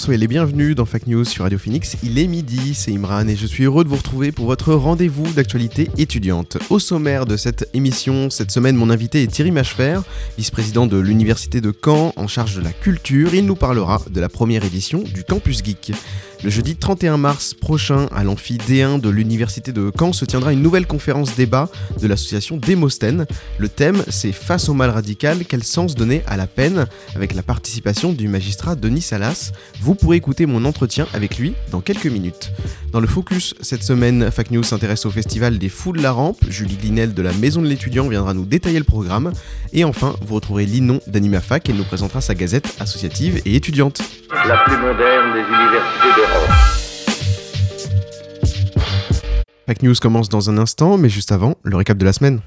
Soyez les bienvenus dans Fact News sur Radio Phoenix. Il est midi, c'est Imran et je suis heureux de vous retrouver pour votre rendez-vous d'actualité étudiante. Au sommaire de cette émission, cette semaine, mon invité est Thierry Machefer, vice-président de l'Université de Caen en charge de la culture. Il nous parlera de la première édition du Campus Geek. Le jeudi 31 mars prochain, à l'amphi D1 de l'Université de Caen, se tiendra une nouvelle conférence débat de l'association Démosthène. Le thème, c'est Face au mal radical, quel sens donner à la peine? Avec la participation du magistrat Denis Salas. Vous pourrez écouter mon entretien avec lui dans quelques minutes. Dans le focus, cette semaine, Fac News s'intéresse au festival des Fous de la Rampe. Julie Glinel de la Maison de l'étudiant viendra nous détailler le programme. Et enfin, vous retrouverez Linon d'AnimaFac. Elle nous présentera sa gazette associative et étudiante. la plus moderne des universités. Fac News commence dans un instant, mais juste avant, le récap de la semaine.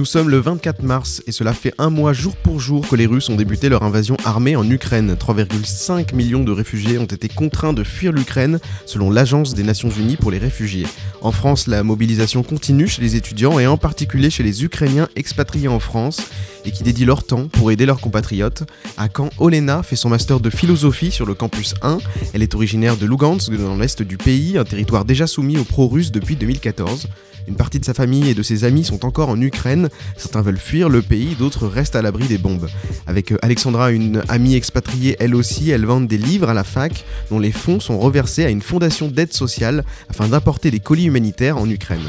Nous sommes le 24 mars et cela fait un mois jour pour jour que les Russes ont débuté leur invasion armée en Ukraine. 3,5 millions de réfugiés ont été contraints de fuir l'Ukraine selon l'Agence des Nations Unies pour les réfugiés. En France, la mobilisation continue chez les étudiants et en particulier chez les Ukrainiens expatriés en France et qui dédient leur temps pour aider leurs compatriotes. À Caen, Olena fait son master de philosophie sur le campus 1. Elle est originaire de Lugansk, dans l'est du pays, un territoire déjà soumis aux pro-russes depuis 2014. Une partie de sa famille et de ses amis sont encore en Ukraine. Certains veulent fuir le pays, d'autres restent à l'abri des bombes. Avec euh, Alexandra, une amie expatriée elle aussi, elle vend des livres à la fac dont les fonds sont reversés à une fondation d'aide sociale afin d'apporter des colis humanitaires en Ukraine.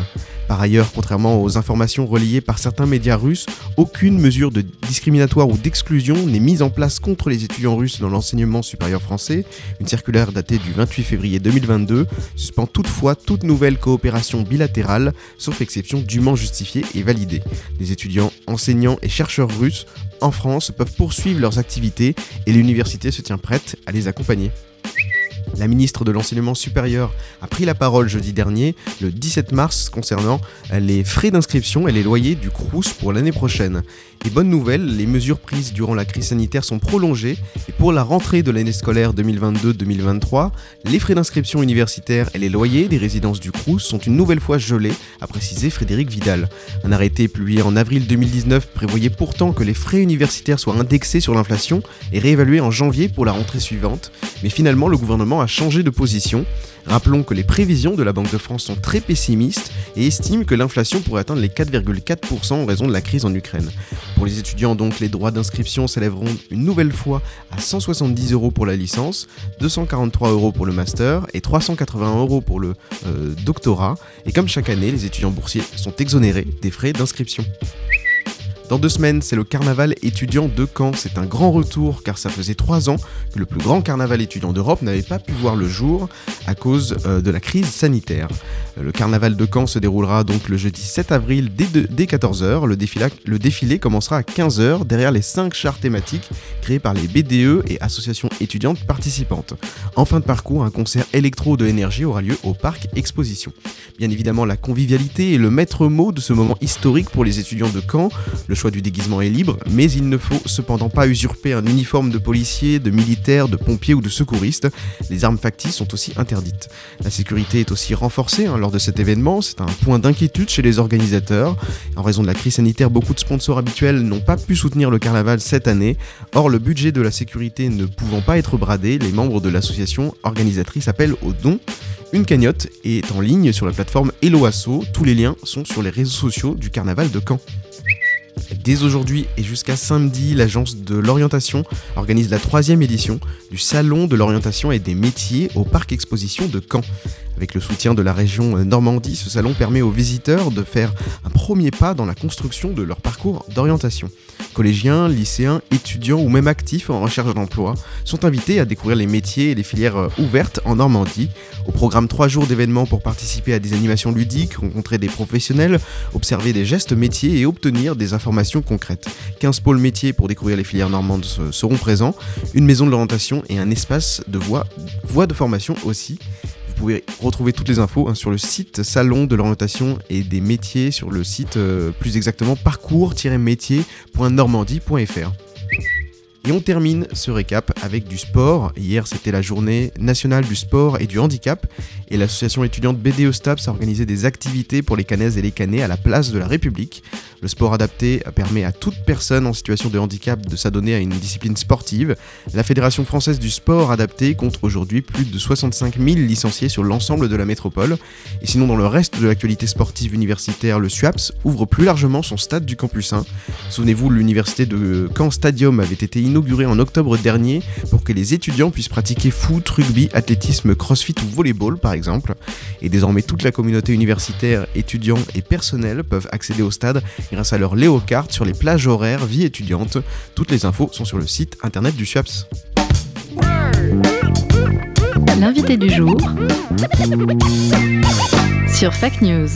Par ailleurs, contrairement aux informations relayées par certains médias russes, aucune mesure de discriminatoire ou d'exclusion n'est mise en place contre les étudiants russes dans l'enseignement supérieur français. Une circulaire datée du 28 février 2022 suspend toutefois toute nouvelle coopération bilatérale, sauf exception dûment justifiée et validée. Les étudiants, enseignants et chercheurs russes en France peuvent poursuivre leurs activités et l'université se tient prête à les accompagner. La ministre de l'Enseignement supérieur a pris la parole jeudi dernier, le 17 mars, concernant les frais d'inscription et les loyers du Crous pour l'année prochaine. Et bonne nouvelle, les mesures prises durant la crise sanitaire sont prolongées et pour la rentrée de l'année scolaire 2022-2023, les frais d'inscription universitaire et les loyers des résidences du Crous sont une nouvelle fois gelés, a précisé Frédéric Vidal. Un arrêté publié en avril 2019 prévoyait pourtant que les frais universitaires soient indexés sur l'inflation et réévalués en janvier pour la rentrée suivante, mais finalement le gouvernement a changé de position. Rappelons que les prévisions de la Banque de France sont très pessimistes et estiment que l'inflation pourrait atteindre les 4,4% en raison de la crise en Ukraine. Pour les étudiants, donc, les droits d'inscription s'élèveront une nouvelle fois à 170 euros pour la licence, 243 euros pour le master et 380 euros pour le euh, doctorat. Et comme chaque année, les étudiants boursiers sont exonérés des frais d'inscription. Dans deux semaines, c'est le carnaval étudiant de Caen. C'est un grand retour car ça faisait trois ans que le plus grand carnaval étudiant d'Europe n'avait pas pu voir le jour à cause euh, de la crise sanitaire. Euh, Le carnaval de Caen se déroulera donc le jeudi 7 avril dès, de- dès 14h. Le défilé, commencera à 15h derrière les cinq chars thématiques créés par les BDE et associations étudiantes participantes. En fin de parcours, un concert électro de énergie aura lieu au parc Exposition. Bien évidemment, la convivialité est le maître mot de ce moment historique pour les étudiants de Caen. Choix du déguisement est libre, mais il ne faut cependant pas usurper un uniforme de policier, de militaire, de pompier ou de secouriste. Les armes factices sont aussi interdites. La sécurité est aussi renforcée hein, lors de cet événement, c'est un point d'inquiétude chez les organisateurs. En raison de la crise sanitaire, beaucoup de sponsors habituels n'ont pas pu soutenir le carnaval cette année. Or, le budget de la sécurité ne pouvant pas être bradé, les membres de l'association organisatrice appellent aux dons. Une cagnotte est en ligne sur la plateforme Eloasso. Tous les liens sont sur les réseaux sociaux du carnaval de Caen. Dès aujourd'hui et jusqu'à samedi, l'agence de l'orientation organise la troisième édition du Salon de l'orientation et des métiers au Parc Exposition de Caen. Avec le soutien de la région Normandie, ce salon permet aux visiteurs de faire un premier pas dans la construction de leur parcours d'orientation. Collégiens, lycéens, étudiants ou même actifs en recherche d'emploi sont invités à découvrir les métiers et les filières euh, ouvertes en Normandie. Au programme 3 jours d'événements pour participer à des animations ludiques, rencontrer des professionnels, observer des gestes métiers et obtenir des informations concrètes. 15 pôles métiers pour découvrir les filières normandes se- seront présents, une maison de l'orientation et un espace de voie, voie de formation aussi. Pouvez retrouver toutes les infos hein, sur le site Salon de l'orientation et des métiers, sur le site euh, plus exactement parcours-métier.normandie.fr. Et on termine ce récap avec du sport. Hier, c'était la journée nationale du sport et du handicap. Et l'association étudiante BDE STAPS a organisé des activités pour les Canaises et les Canais à la place de la République. Le sport adapté permet à toute personne en situation de handicap de s'adonner à une discipline sportive. La Fédération française du sport adapté compte aujourd'hui plus de 65 000 licenciés sur l'ensemble de la métropole. Et sinon, dans le reste de l'actualité sportive universitaire, le SUAPS ouvre plus largement son stade du campus 1. Souvenez-vous, l'université de Caen Stadium avait été inaugurée en octobre dernier pour que les étudiants puissent pratiquer foot, rugby, athlétisme, crossfit ou volleyball par exemple. Et désormais, toute la communauté universitaire, étudiants et personnels peuvent accéder au stade grâce à leur Léo carte sur les plages horaires vie étudiante. Toutes les infos sont sur le site internet du SUAPS. L'invité du jour sur Fake News.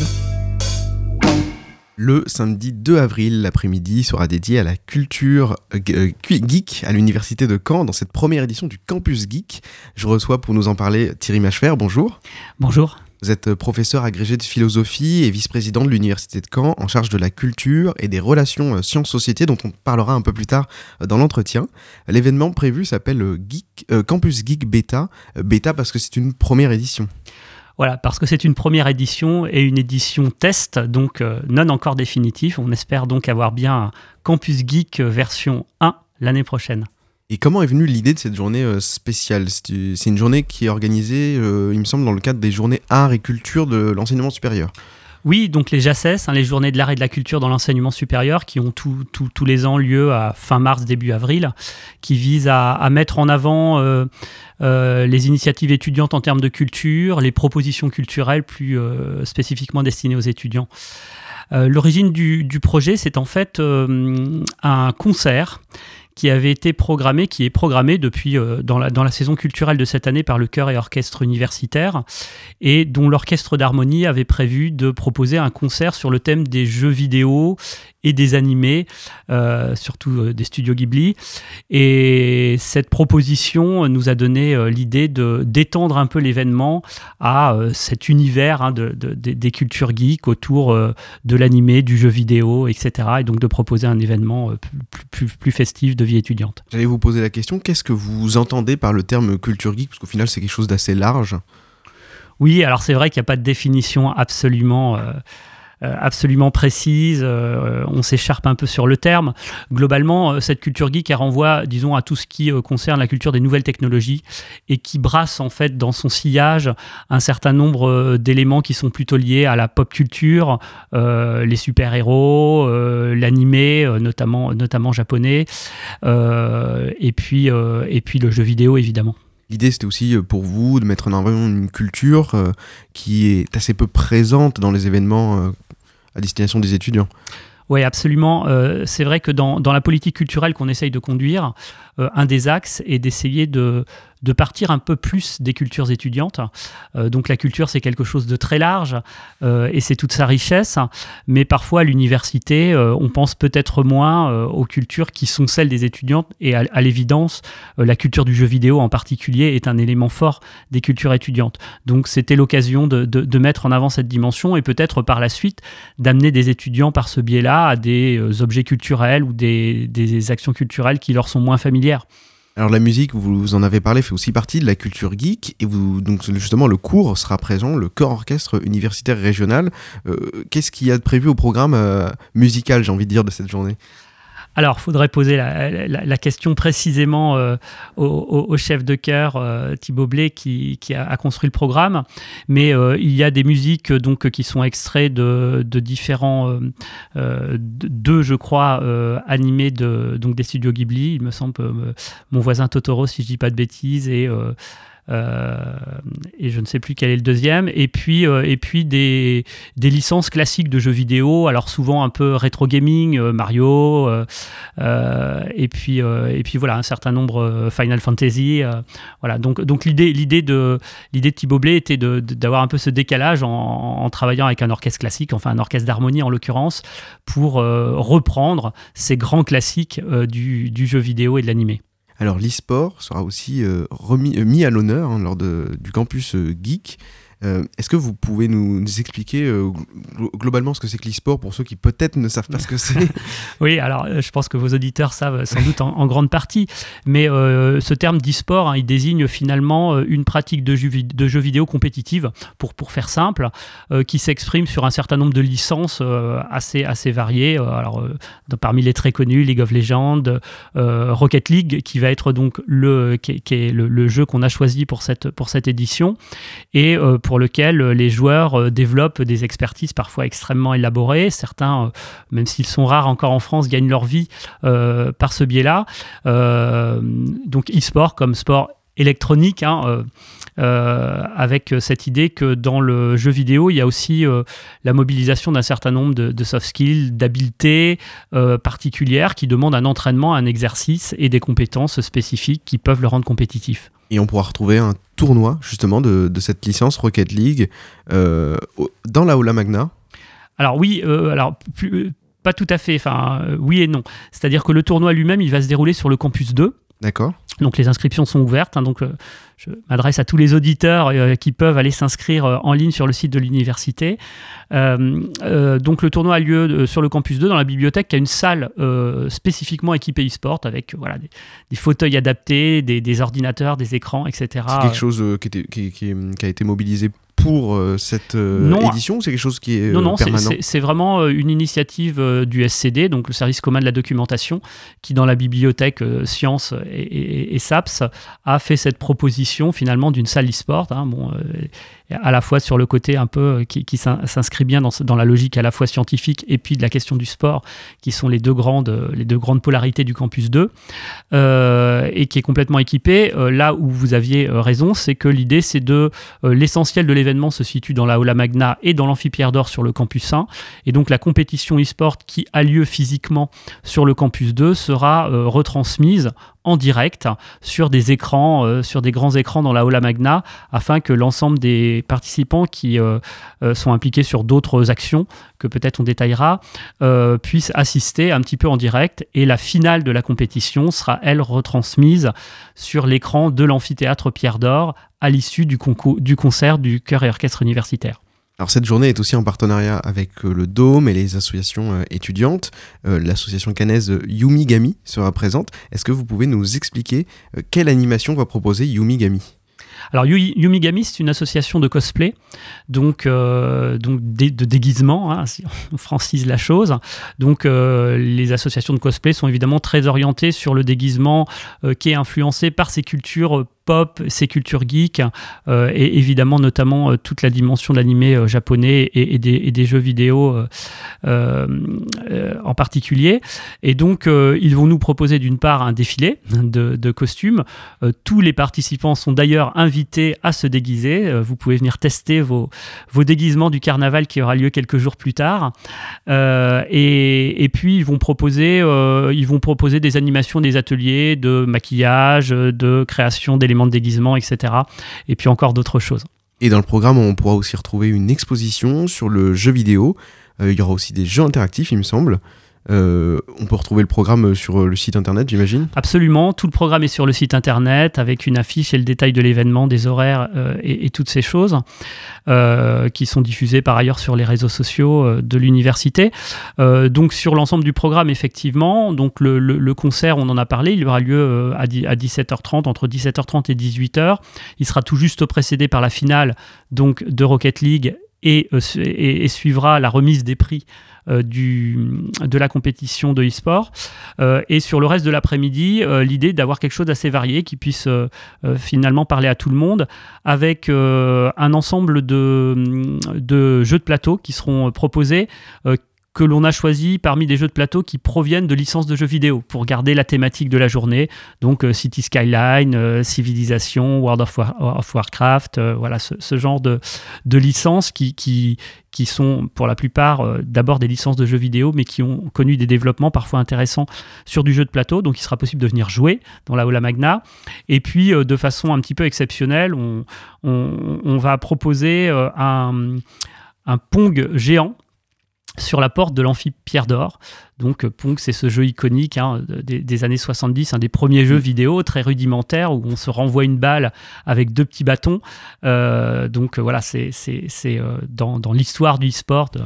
Le samedi 2 avril, l'après-midi sera dédié à la culture euh, euh, geek à l'université de Caen dans cette première édition du Campus Geek. Je reçois pour nous en parler Thierry Machefer, bonjour. Bonjour. Vous êtes professeur agrégé de philosophie et vice-président de l'université de Caen en charge de la culture et des relations euh, sciences-société dont on parlera un peu plus tard euh, dans l'entretien. L'événement prévu s'appelle euh, Geek, euh, Campus Geek Beta. Euh, Beta parce que c'est une première édition. Voilà, parce que c'est une première édition et une édition test, donc euh, non encore définitive. On espère donc avoir bien un Campus Geek version 1 l'année prochaine. Et comment est venue l'idée de cette journée euh, spéciale? C'est une journée qui est organisée, euh, il me semble, dans le cadre des journées art et culture de l'enseignement supérieur. Oui, donc les JACES, hein, les journées de l'art et de la culture dans l'enseignement supérieur, qui ont tout- tout- tous les ans lieu à fin mars, début avril, qui visent à, à mettre en avant euh, euh, les initiatives étudiantes en termes de culture, les propositions culturelles plus euh, spécifiquement destinées aux étudiants. Euh, L'origine du, projet, c'est en fait un concert qui avait été programmé, qui est programmé depuis euh, dans, la, dans la saison culturelle de cette année par le chœur et orchestre universitaire, et dont l'orchestre d'harmonie avait prévu de proposer un concert sur le thème des jeux vidéo et des animés, euh, surtout euh, des studios Ghibli. Et cette proposition nous a donné l'idée de d'étendre un peu l'événement à cet univers hein, de, de- des- cultures geeks autour de l'animé, du jeu vidéo, etc. Et donc de proposer un événement plus, plus- plus festif de vie étudiante. J'allais vous poser la question, qu'est-ce que vous entendez par le terme culture geek? Parce qu'au final, c'est quelque chose d'assez large. Oui, alors c'est vrai qu'il n'y a pas de définition absolument, euh, absolument précise. euh, on s'écharpe un peu sur le terme. Globalement, euh, cette culture geek, elle renvoie, disons, à tout ce qui euh, concerne la culture des nouvelles technologies et qui brasse en fait dans son sillage un certain nombre euh, d'éléments qui sont plutôt liés à la pop culture, euh, les super-héros, euh, l'animé, euh, notamment, japonais, euh, et, puis, euh, et puis le jeu vidéo, évidemment. L'idée, c'était aussi euh, pour vous de mettre en avant une culture euh, qui est assez peu présente dans les événements euh, à destination des étudiants. Oui, absolument. C'est vrai que dans, dans la politique culturelle qu'on essaye de conduire, un des axes est d'essayer de, de partir un peu plus des cultures étudiantes. Euh, donc la culture, c'est quelque chose de très large euh, et c'est toute sa richesse. Mais parfois, à l'université, euh, on pense peut-être moins euh, aux cultures qui sont celles des étudiantes. Et à, l'évidence, euh, la culture du jeu vidéo en particulier est un élément fort des cultures étudiantes. Donc c'était l'occasion de, de- de mettre en avant cette dimension et peut-être par la suite d'amener des étudiants par ce biais-là à des euh, objets culturels ou des, des actions culturelles qui leur sont moins familières. Alors la musique, vous en avez parlé, fait aussi partie de la culture geek, et vous, donc justement le cours sera présent, le chœur orchestre universitaire régional. Euh, Qu'est-ce qu'il y a de prévu au programme euh, musical, j'ai envie de dire, de cette journée? Alors, il faudrait poser la, question précisément euh, au, chef de chœur euh, Thibaut Blé qui, a, construit le programme. Mais euh, il y a des musiques donc, qui sont extraits de, de différents, euh, de- deux, je crois, animés de, donc, des studios Ghibli. Il me semble, mon voisin Totoro, si je dis pas de bêtises, et... euh, et je ne sais plus quel est le deuxième. Et puis, euh, et puis des, licences classiques de jeux vidéo, alors souvent un peu rétro gaming, euh, Mario, et, puis, et puis voilà, un certain nombre Final Fantasy. voilà, donc, donc l'idée, l'idée, de, l'idée de Thibaut Blé était de- d'avoir un peu ce décalage en, en travaillant avec un orchestre classique, enfin un orchestre d'harmonie en l'occurrence, pour reprendre ces grands classiques du, du jeu vidéo et de l'animé. Alors l'e-sport sera aussi euh, remis, euh, mis à l'honneur hein, lors du campus euh, geek. Euh, Est-ce que vous pouvez nous, expliquer euh, glo- globalement ce que c'est que l'e-sport pour ceux qui peut-être ne savent pas ce que c'est? Oui, alors euh, je pense que vos auditeurs savent sans doute en, grande partie, mais ce terme d'e-sport, hein, il désigne finalement une pratique de vid- de jeux vidéo compétitive, pour, pour faire simple, qui s'exprime sur un certain nombre de licences assez, assez variées. Alors, parmi les très connus, League of Legends, Rocket League, qui va être donc le, qui est, le, jeu qu'on a choisi pour cette, pour cette édition, et euh, pour lequel euh, les joueurs euh, développent des expertises parfois extrêmement élaborées. Certains, euh, même s'ils sont rares encore en France, gagnent leur vie par ce biais-là. Donc e-sport comme sport électronique, hein, euh, euh, avec cette idée que dans le jeu vidéo, il y a aussi euh, la mobilisation d'un certain nombre de, de soft skills, d'habiletés particulières qui demandent un entraînement, un exercice et des compétences spécifiques qui peuvent le rendre compétitif. Et on pourra retrouver un tournoi justement de, de cette licence Rocket League dans la Aula Magna. Alors oui, alors plus- pas tout à fait, enfin oui et non. C'est-à-dire que le tournoi lui-même, il va se dérouler sur le campus 2. D'accord Donc les inscriptions sont ouvertes. hein, donc euh, je m'adresse à tous les auditeurs euh, qui peuvent aller s'inscrire euh, en ligne sur le site de l'université. Donc le tournoi a lieu sur le campus 2 dans la bibliothèque qui a une salle spécifiquement équipée e-sport avec voilà, des, fauteuils adaptés, des, ordinateurs, des écrans, etc. C'est quelque chose qui a été mobilisé pour euh, cette euh, Non. édition c'est quelque chose qui est euh, Non, non, c'est- permanent c'est vraiment euh, une initiative euh, du SCD, donc le service commun de la documentation, qui dans la bibliothèque euh, Sciences et, et- et SAPS a fait cette proposition finalement d'une salle e-sport, hein, bon, euh, à la fois sur le côté un peu euh, qui, qui s'in- s'inscrit bien dans, la logique à la fois scientifique et puis de la question du sport, qui sont les deux grandes, euh, polarités du campus 2, euh, et qui est complètement équipé. Là où vous aviez raison, c'est que l'idée c'est de l'essentiel de l'événement se situe dans la Aula Magna et dans l'amphipierre d'or sur le campus 1. Et donc la compétition e-sport qui a lieu physiquement sur le campus 2 sera retransmise en direct sur des écrans, euh, sur des grands écrans dans la Aula Magna, afin que l'ensemble des participants qui euh, euh, sont impliqués sur d'autres actions, que peut-être on détaillera, puissent assister un petit peu en direct. Et la finale de la compétition sera, elle, retransmise sur l'écran de l'amphithéâtre Pierre d'Or à l'issue du, du concert du chœur et orchestre universitaire. Alors cette journée est aussi en partenariat avec euh, le Dôme et les associations euh, étudiantes. Euh, L'association canaise Yumigami sera présente. Est-ce que vous pouvez nous expliquer quelle animation va proposer Yumigami? Alors Yu- Yumigami, c'est une association de cosplay, donc, de déguisement, hein, si on francise la chose. Donc les associations de cosplay sont évidemment très orientées sur le déguisement qui est influencé par ces cultures pop, ces cultures geeks, euh, et évidemment notamment euh, toute la dimension de l'animé euh, japonais et, des, jeux vidéo en particulier. Et donc ils vont nous proposer d'une part un défilé de, costumes. Tous les participants sont d'ailleurs invités à se déguiser. Vous pouvez venir tester vos, déguisements du carnaval qui aura lieu quelques jours plus tard. Et, puis ils vont proposer, ils vont proposer des animations, des ateliers de maquillage, de création d'éléments de déguisement, etc. Et puis encore d'autres choses. Et dans le programme, on pourra aussi retrouver une exposition sur le jeu vidéo. Euh, il y aura aussi des jeux interactifs, il me semble. Euh, on peut retrouver le programme sur euh, le site internet, j'imagine? Absolument, tout le programme est sur le site internet avec une affiche et le détail de l'événement, des horaires euh, et, toutes ces choses euh, qui sont diffusées par ailleurs sur les réseaux sociaux euh, de l'université. Euh, donc sur l'ensemble du programme, effectivement, donc le, concert, on en a parlé, il aura lieu euh, à, dix- à 17h30, entre 17h30 et 18h. Il sera tout juste précédé par la finale donc de Rocket League et, euh, su- et- et suivra la remise des prix euh, du, de la compétition de e-sport. Euh, et sur le reste de l'après-midi, euh, l'idée d'avoir quelque chose d'assez varié qui puisse euh, euh, finalement parler à tout le monde avec euh, un ensemble de, de jeux de plateau qui seront euh, proposés. Que l'on a choisi parmi des jeux de plateau qui proviennent de licences de jeux vidéo pour garder la thématique de la journée. Donc euh, City Skyline, euh, Civilisation, World of, War- of Warcraft, euh, voilà ce, genre de, de licences qui, qui, qui sont pour la plupart d'abord des licences de jeux vidéo, mais qui ont connu des développements parfois intéressants sur du jeu de plateau. Donc il sera possible de venir jouer dans la Aula Magna. Et puis de façon un petit peu exceptionnelle, on, on- on va proposer un, un Pong géant sur la porte de l'amphi Pierre d'Or. Donc euh, Pong, c'est ce jeu iconique hein, des, des années 70, un des premiers jeux vidéo très rudimentaires où on se renvoie une balle avec deux petits bâtons. Euh, donc euh, voilà, c'est dans, dans l'histoire du e-sport, euh,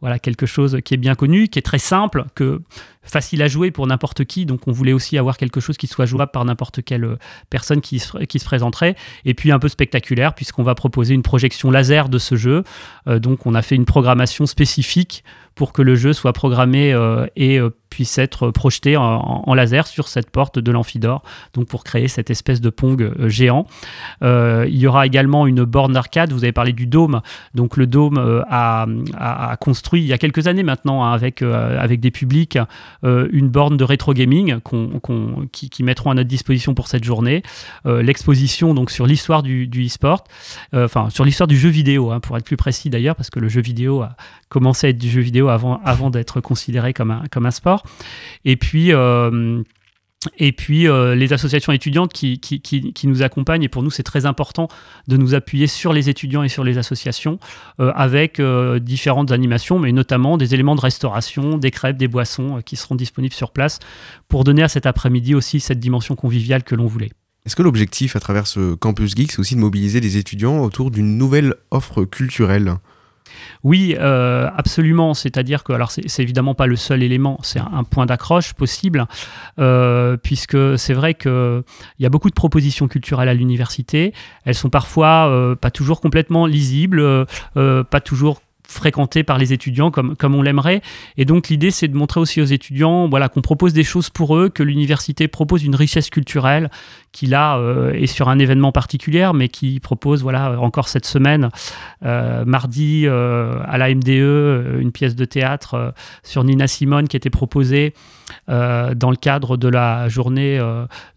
voilà quelque chose qui est bien connu, qui est très simple, que facile à jouer pour n'importe qui. Donc on voulait aussi avoir quelque chose qui soit jouable par n'importe quelle personne qui se, qui se présenterait. Et puis un peu spectaculaire puisqu'on va proposer une projection laser de ce jeu. Euh, donc on a fait une programmation spécifique pour que le jeu soit programmé euh, et euh, puisse être projeté en, laser sur cette porte de l'amphidore, donc pour créer cette espèce de pong euh, géant. Euh, il y aura également une borne d'arcade, vous avez parlé du dôme, donc le dôme euh, a, construit il y a quelques années maintenant hein, avec, avec des publics une borne de rétro gaming qui, mettront à notre disposition pour cette journée. L'exposition donc sur l'histoire du, e-sport, enfin sur l'histoire du jeu vidéo, hein, pour être plus précis d'ailleurs, parce que le jeu vidéo a commencé à être du jeu vidéo avant, avant d'être considéré comme un, comme un sport. Et puis, euh, et puis euh, les associations étudiantes qui, nous accompagnent, et pour nous c'est très important de nous appuyer sur les étudiants et sur les associations, euh, avec différentes animations, mais notamment des éléments de restauration, des crêpes, des boissons qui seront disponibles sur place, pour donner à cet après-midi aussi cette dimension conviviale que l'on voulait. Est-ce que l'objectif à travers ce campus geek, c'est aussi de mobiliser les étudiants autour d'une nouvelle offre culturelle? Oui, euh, absolument. C'est-à-dire que, alors, c'est évidemment pas le seul élément, c'est un, point d'accroche possible, euh, puisque c'est vrai qu'il y a beaucoup de propositions culturelles à l'université. Elles sont parfois euh, pas toujours complètement lisibles, pas toujours fréquentées par les étudiants comme, comme on l'aimerait. Et donc l'idée, c'est de montrer aussi aux étudiants voilà, qu'on propose des choses pour eux, que l'université propose une richesse culturelle qui là euh, est sur un événement particulier, mais qui propose voilà, encore cette semaine euh, mardi euh, à la MDE, une pièce de théâtre sur Nina Simone qui était proposée dans le cadre de la journée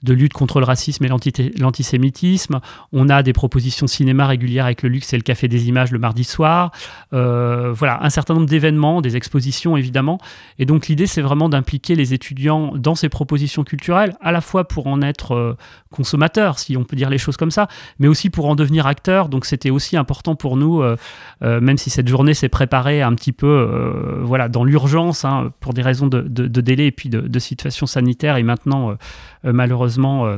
de lutte contre le racisme et l'anti- l'antisémitisme. On a des propositions cinéma régulières avec le Luxe et le Café des Images le mardi soir. Voilà, un certain nombre d'événements, des expositions évidemment. Et donc l'idée, c'est vraiment d'impliquer les étudiants dans ces propositions culturelles, à la fois pour en être consommateurs, si on peut dire les choses comme ça, mais aussi pour en devenir acteurs. Donc c'était aussi important pour nous, euh, euh, même si cette journée s'est préparée un petit peu euh, voilà, dans l'urgence, hein, pour des raisons de, de- délai et puis de, situation sanitaire, et maintenant, malheureusement,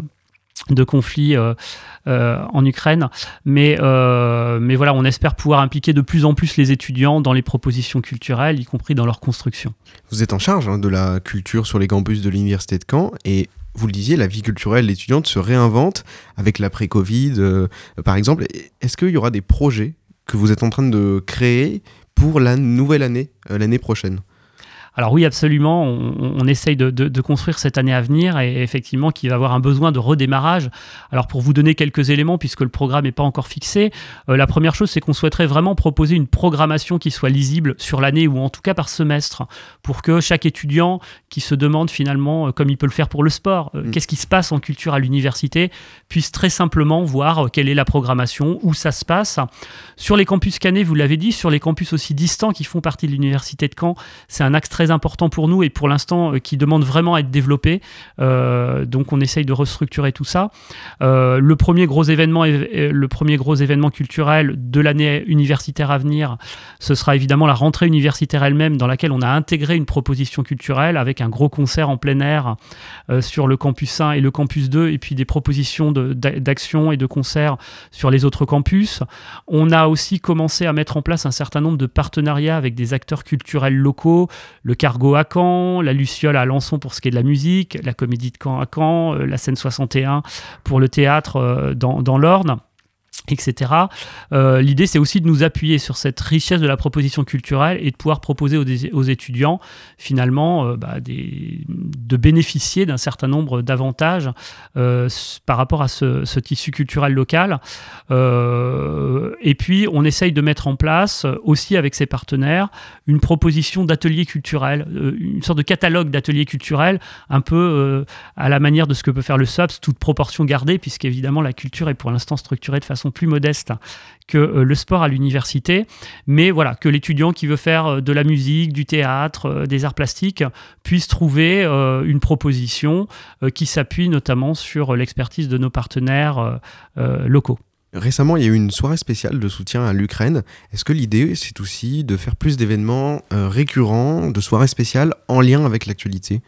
de conflits en Ukraine. Mais, mais voilà, on espère pouvoir impliquer de plus en plus les étudiants dans les propositions culturelles, y compris dans leur construction. Vous êtes en charge hein, de la culture sur les campus de l'université de Caen et vous le disiez, la vie culturelle étudiante se réinvente avec l'après-Covid, euh, par exemple. Est-ce qu'il y aura des projets que vous êtes en train de créer pour la nouvelle année, euh, l'année prochaine? Alors oui, absolument, on, on essaye de, de- de construire cette année à venir et effectivement qu'il va avoir un besoin de redémarrage. Alors pour vous donner quelques éléments, puisque le programme n'est pas encore fixé, euh, la première chose c'est qu'on souhaiterait vraiment proposer une programmation qui soit lisible sur l'année ou en tout cas par semestre, pour que chaque étudiant qui se demande finalement, euh, comme il peut le faire pour le sport, euh, Mm. qu'est-ce qui se passe en culture à l'université, puisse très simplement voir quelle est la programmation, où ça se passe. Sur les campus cannés, vous l'avez dit, sur les campus aussi distants qui font partie de l'université de Caen, c'est un axe très important pour nous et pour l'instant euh, qui demande vraiment à être développé. Euh, donc on essaye de restructurer tout ça. Euh, le premier gros événement, le premier gros événement culturel de l'année universitaire à venir, ce sera évidemment la rentrée universitaire elle-même, dans laquelle on a intégré une proposition culturelle avec un gros concert en plein air sur le campus 1 et le campus 2, et puis des propositions de- d'a- d'actions et de concerts sur les autres campus. On a aussi commencé à mettre en place un certain nombre de partenariats avec des acteurs culturels locaux, Cargo à Caen, la Luciole à Alençon pour ce qui est de la musique, la Comédie de Caen à Caen, euh, la scène 61 pour le théâtre euh, dans l'Orne. Etc. Euh, L'idée, c'est aussi de nous appuyer sur cette richesse de la proposition culturelle et de pouvoir proposer aux, étudiants, finalement, euh, bah, de bénéficier d'un certain nombre d'avantages euh, par rapport à ce, tissu culturel local. Et puis, on essaye de mettre en place, aussi avec ses partenaires, une proposition d'atelier culturel, une sorte de catalogue d'ateliers culturels, un peu à la manière de ce que peut faire le SOPS, toute proportion gardée, puisqu'évidemment, la culture est pour l'instant structurée de façon plus modeste que euh, le sport à l'université, mais voilà, que l'étudiant qui veut faire euh, de la musique, du théâtre, euh, des arts plastiques puisse trouver une proposition qui s'appuie notamment sur l'expertise de nos partenaires locaux. Récemment, il y a eu une soirée spéciale de soutien à l'Ukraine. Est-ce que l'idée, c'est aussi de faire plus d'événements récurrents, de soirées spéciales en lien avec l'actualité?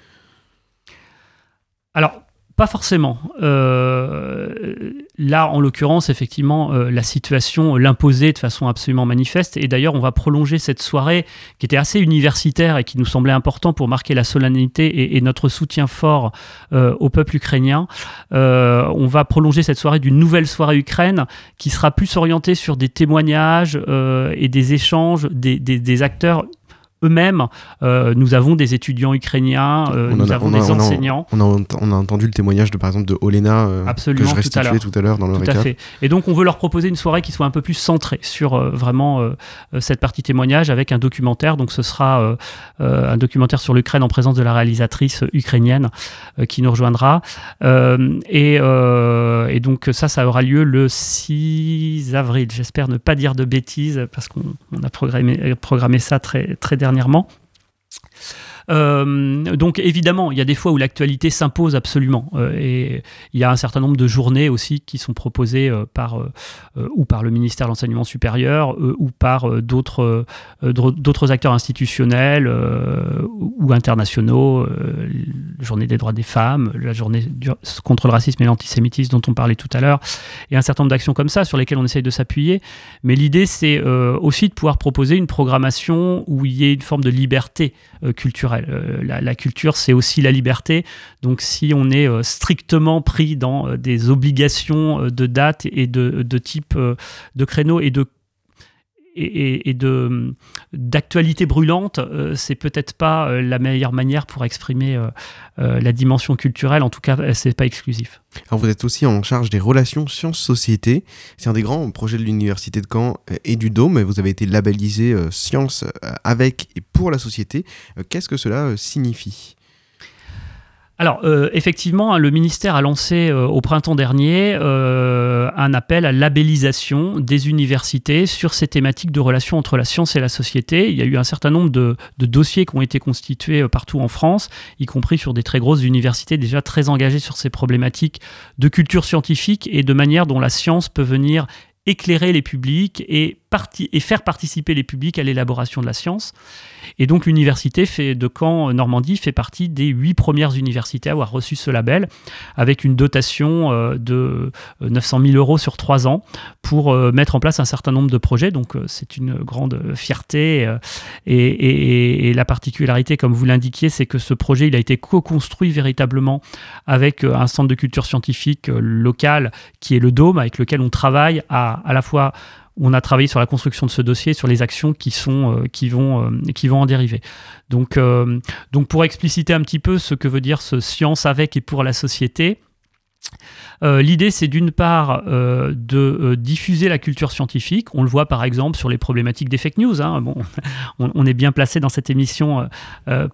Alors, pas forcément. Euh, là, en l'occurrence, effectivement, euh, la situation l'imposait de façon absolument manifeste. Et d'ailleurs, on va prolonger cette soirée qui était assez universitaire et qui nous semblait important pour marquer la solennité et, notre soutien fort euh, au peuple ukrainien. Euh, on va prolonger cette soirée d'une nouvelle soirée Ukraine qui sera plus orientée sur des témoignages euh, et des échanges des, des, des acteurs eux-mêmes. Euh, nous avons des étudiants ukrainiens, euh, nous a, avons des enseignants. On a, on a, entendu le témoignage de par exemple de Olena euh, que je restituais tout à l'heure dans le tout récap. À fait. Et donc on veut leur proposer une soirée qui soit un peu plus centrée sur vraiment cette partie témoignage avec un documentaire. Donc ce sera un documentaire sur l'Ukraine en présence de la réalisatrice ukrainienne qui nous rejoindra. Et, et, donc ça, ça aura lieu le 6 avril. J'espère ne pas dire de bêtises parce qu'on a programmé, programmé ça très, très dernièrement dernièrement. Euh, donc évidemment, il y a des fois où l'actualité s'impose absolument. Euh, et il y a un certain nombre de journées aussi qui sont proposées euh, par ou par le ministère de l'enseignement supérieur ou par d'autres d'autres acteurs institutionnels ou internationaux. la journée des droits des femmes, la journée contre le racisme et l'antisémitisme dont on parlait tout à l'heure, et un certain nombre d'actions comme ça sur lesquelles on essaye de s'appuyer. Mais l'idée, c'est aussi de pouvoir proposer une programmation où il y ait une forme de liberté culturelle. Euh, la, culture, c'est aussi la liberté. Donc si on est euh, strictement pris dans euh, des obligations de date et de, de type de créneau et de et, de d'actualité brûlante, euh, c'est peut-être pas euh, la meilleure manière pour exprimer euh, la dimension culturelle. En tout cas, c'est pas exclusif. Alors vous êtes aussi en charge des relations sciences-société. C'est un des grands projets de l'université de Caen et du Dôme. Vous avez été labellisé science avec et pour la société. Qu'est-ce que cela signifie? Alors, euh, effectivement, le ministère a lancé euh, au printemps dernier euh, un appel à labellisation des universités sur ces thématiques de relations entre la science et la société. Il y a eu un certain nombre de, de dossiers qui ont été constitués partout en France, y compris sur des très grosses universités déjà très engagées sur ces problématiques de culture scientifique et de manière dont la science peut venir éclairer les publics et, et faire participer les publics à l'élaboration de la science. Et donc l'université de Caen Normandie fait partie des huit premières universités à avoir reçu ce label, avec une dotation euh, de 900 000 euros sur trois ans pour euh, mettre en place un certain nombre de projets. Donc euh, c'est une grande fierté. Et, la particularité, comme vous l'indiquiez, c'est que ce projet il a été co-construit véritablement avec un centre de culture scientifique local qui est le Dôme, avec lequel on travaille à la fois on a travaillé sur la construction de ce dossier, sur les actions qui, sont, euh, qui, vont, euh, qui vont en dériver. Donc, euh, donc pour expliciter un petit peu ce que veut dire ce science avec et pour la société, L'idée, c'est d'une part de diffuser la culture scientifique. On le voit par exemple sur les problématiques des fake news. Hein. Bon, on, on, est bien placé dans cette émission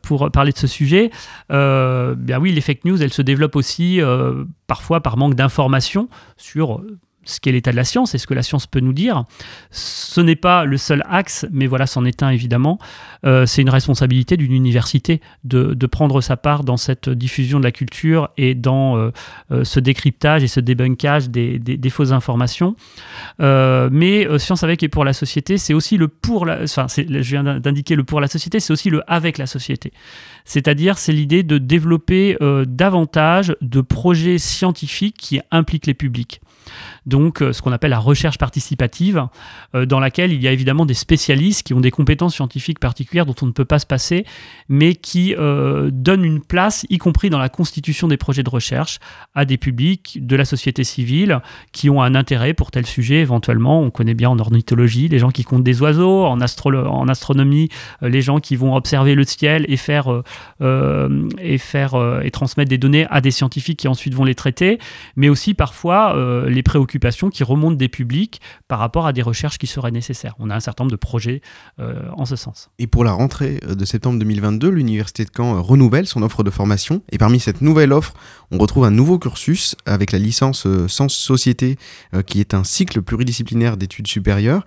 pour parler de ce sujet. bien oui, les fake news, elles se développent aussi parfois par manque d'informations sur ce qu'est l'état de la science et ce que la science peut nous dire. Ce n'est pas le seul axe, mais voilà, c'en est un évidemment. Euh, c'est une responsabilité d'une université de, prendre sa part dans cette diffusion de la culture et dans euh, euh, ce décryptage et ce débunkage des, fausses informations. Mais Science avec et pour la société, c'est aussi le pour la... Enfin, je viens d'indiquer le pour la société, c'est aussi le avec la société. C'est-à-dire, c'est l'idée de développer davantage de projets scientifiques qui impliquent les publics. Donc euh, ce qu'on appelle la recherche participative, euh, dans laquelle il y a évidemment des spécialistes qui ont des compétences scientifiques particulières dont on ne peut pas se passer, mais qui euh, donnent une place, y compris dans la constitution des projets de recherche, à des publics de la société civile qui ont un intérêt pour tel sujet éventuellement. On connaît bien en ornithologie les gens qui comptent des oiseaux, en, astro- en astronomie les gens qui vont observer le ciel et faire, et, faire et transmettre des données à des scientifiques qui ensuite vont les traiter, mais aussi parfois les préoccupations qui remontent des publics par rapport à des recherches qui seraient nécessaires. On a un certain nombre de projets euh, en ce sens. Et pour la rentrée euh, de septembre 2022, l'Université de Caen euh, renouvelle son offre de formation. Et parmi cette nouvelle offre, on retrouve un nouveau cursus avec la licence Sens Société, qui est un cycle pluridisciplinaire d'études supérieures.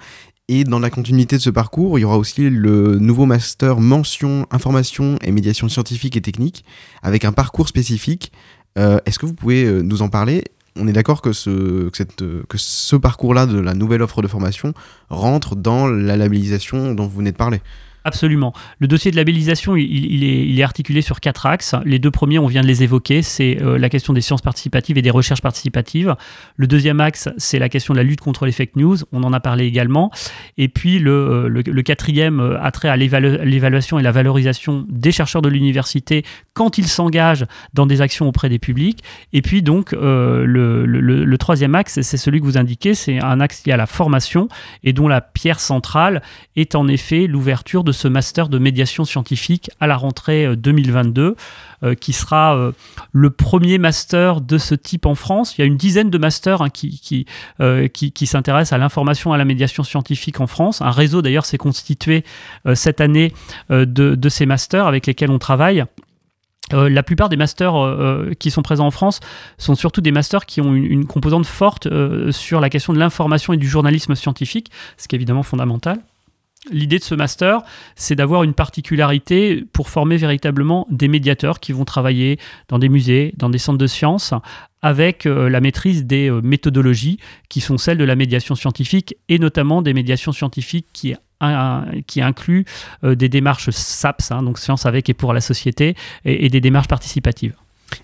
Et dans la continuité de ce parcours, il y aura aussi le nouveau master mention information et médiation scientifique et technique, avec un parcours spécifique. Est-ce que vous pouvez nous en parler on est d'accord que ce, parcours-là de la nouvelle offre de formation rentre dans la labellisation dont vous venez de parler. Absolument. Le dossier de labellisation, il, est, articulé sur quatre axes. Les deux premiers, on vient de les évoquer, c'est euh, la question des sciences participatives et des recherches participatives. Le deuxième axe, c'est la question de la lutte contre les fake news. On en a parlé également. Et puis le, euh, quatrième euh, a trait à l'évalu- l'évaluation et la valorisation des chercheurs de l'université quand ils s'engagent dans des actions auprès des publics. Et puis donc le troisième axe, c'est celui que vous indiquez, c'est un axe lié à la formation et dont la pierre centrale est en effet l'ouverture de ce master de médiation scientifique à la rentrée euh, 2022, euh, qui sera euh, le premier master de ce type en France. Il y a une dizaine de masters hein, qui, euh, s'intéressent à l'information, à la médiation scientifique en France. Un réseau d'ailleurs s'est constitué euh, cette année euh, de, ces masters avec lesquels on travaille. Euh, la plupart des masters euh, euh, qui sont présents en France sont surtout des masters qui ont une, composante forte euh, sur la question de l'information et du journalisme scientifique, ce qui est évidemment fondamental. L'idée de ce master, c'est d'avoir une particularité pour former véritablement des médiateurs qui vont travailler dans des musées, dans des centres de sciences, avec euh, la maîtrise des euh, méthodologies qui sont celles de la médiation scientifique et notamment des médiations scientifiques qui inclut euh, des démarches SAPS, hein, donc science avec et pour la société, et des démarches participatives.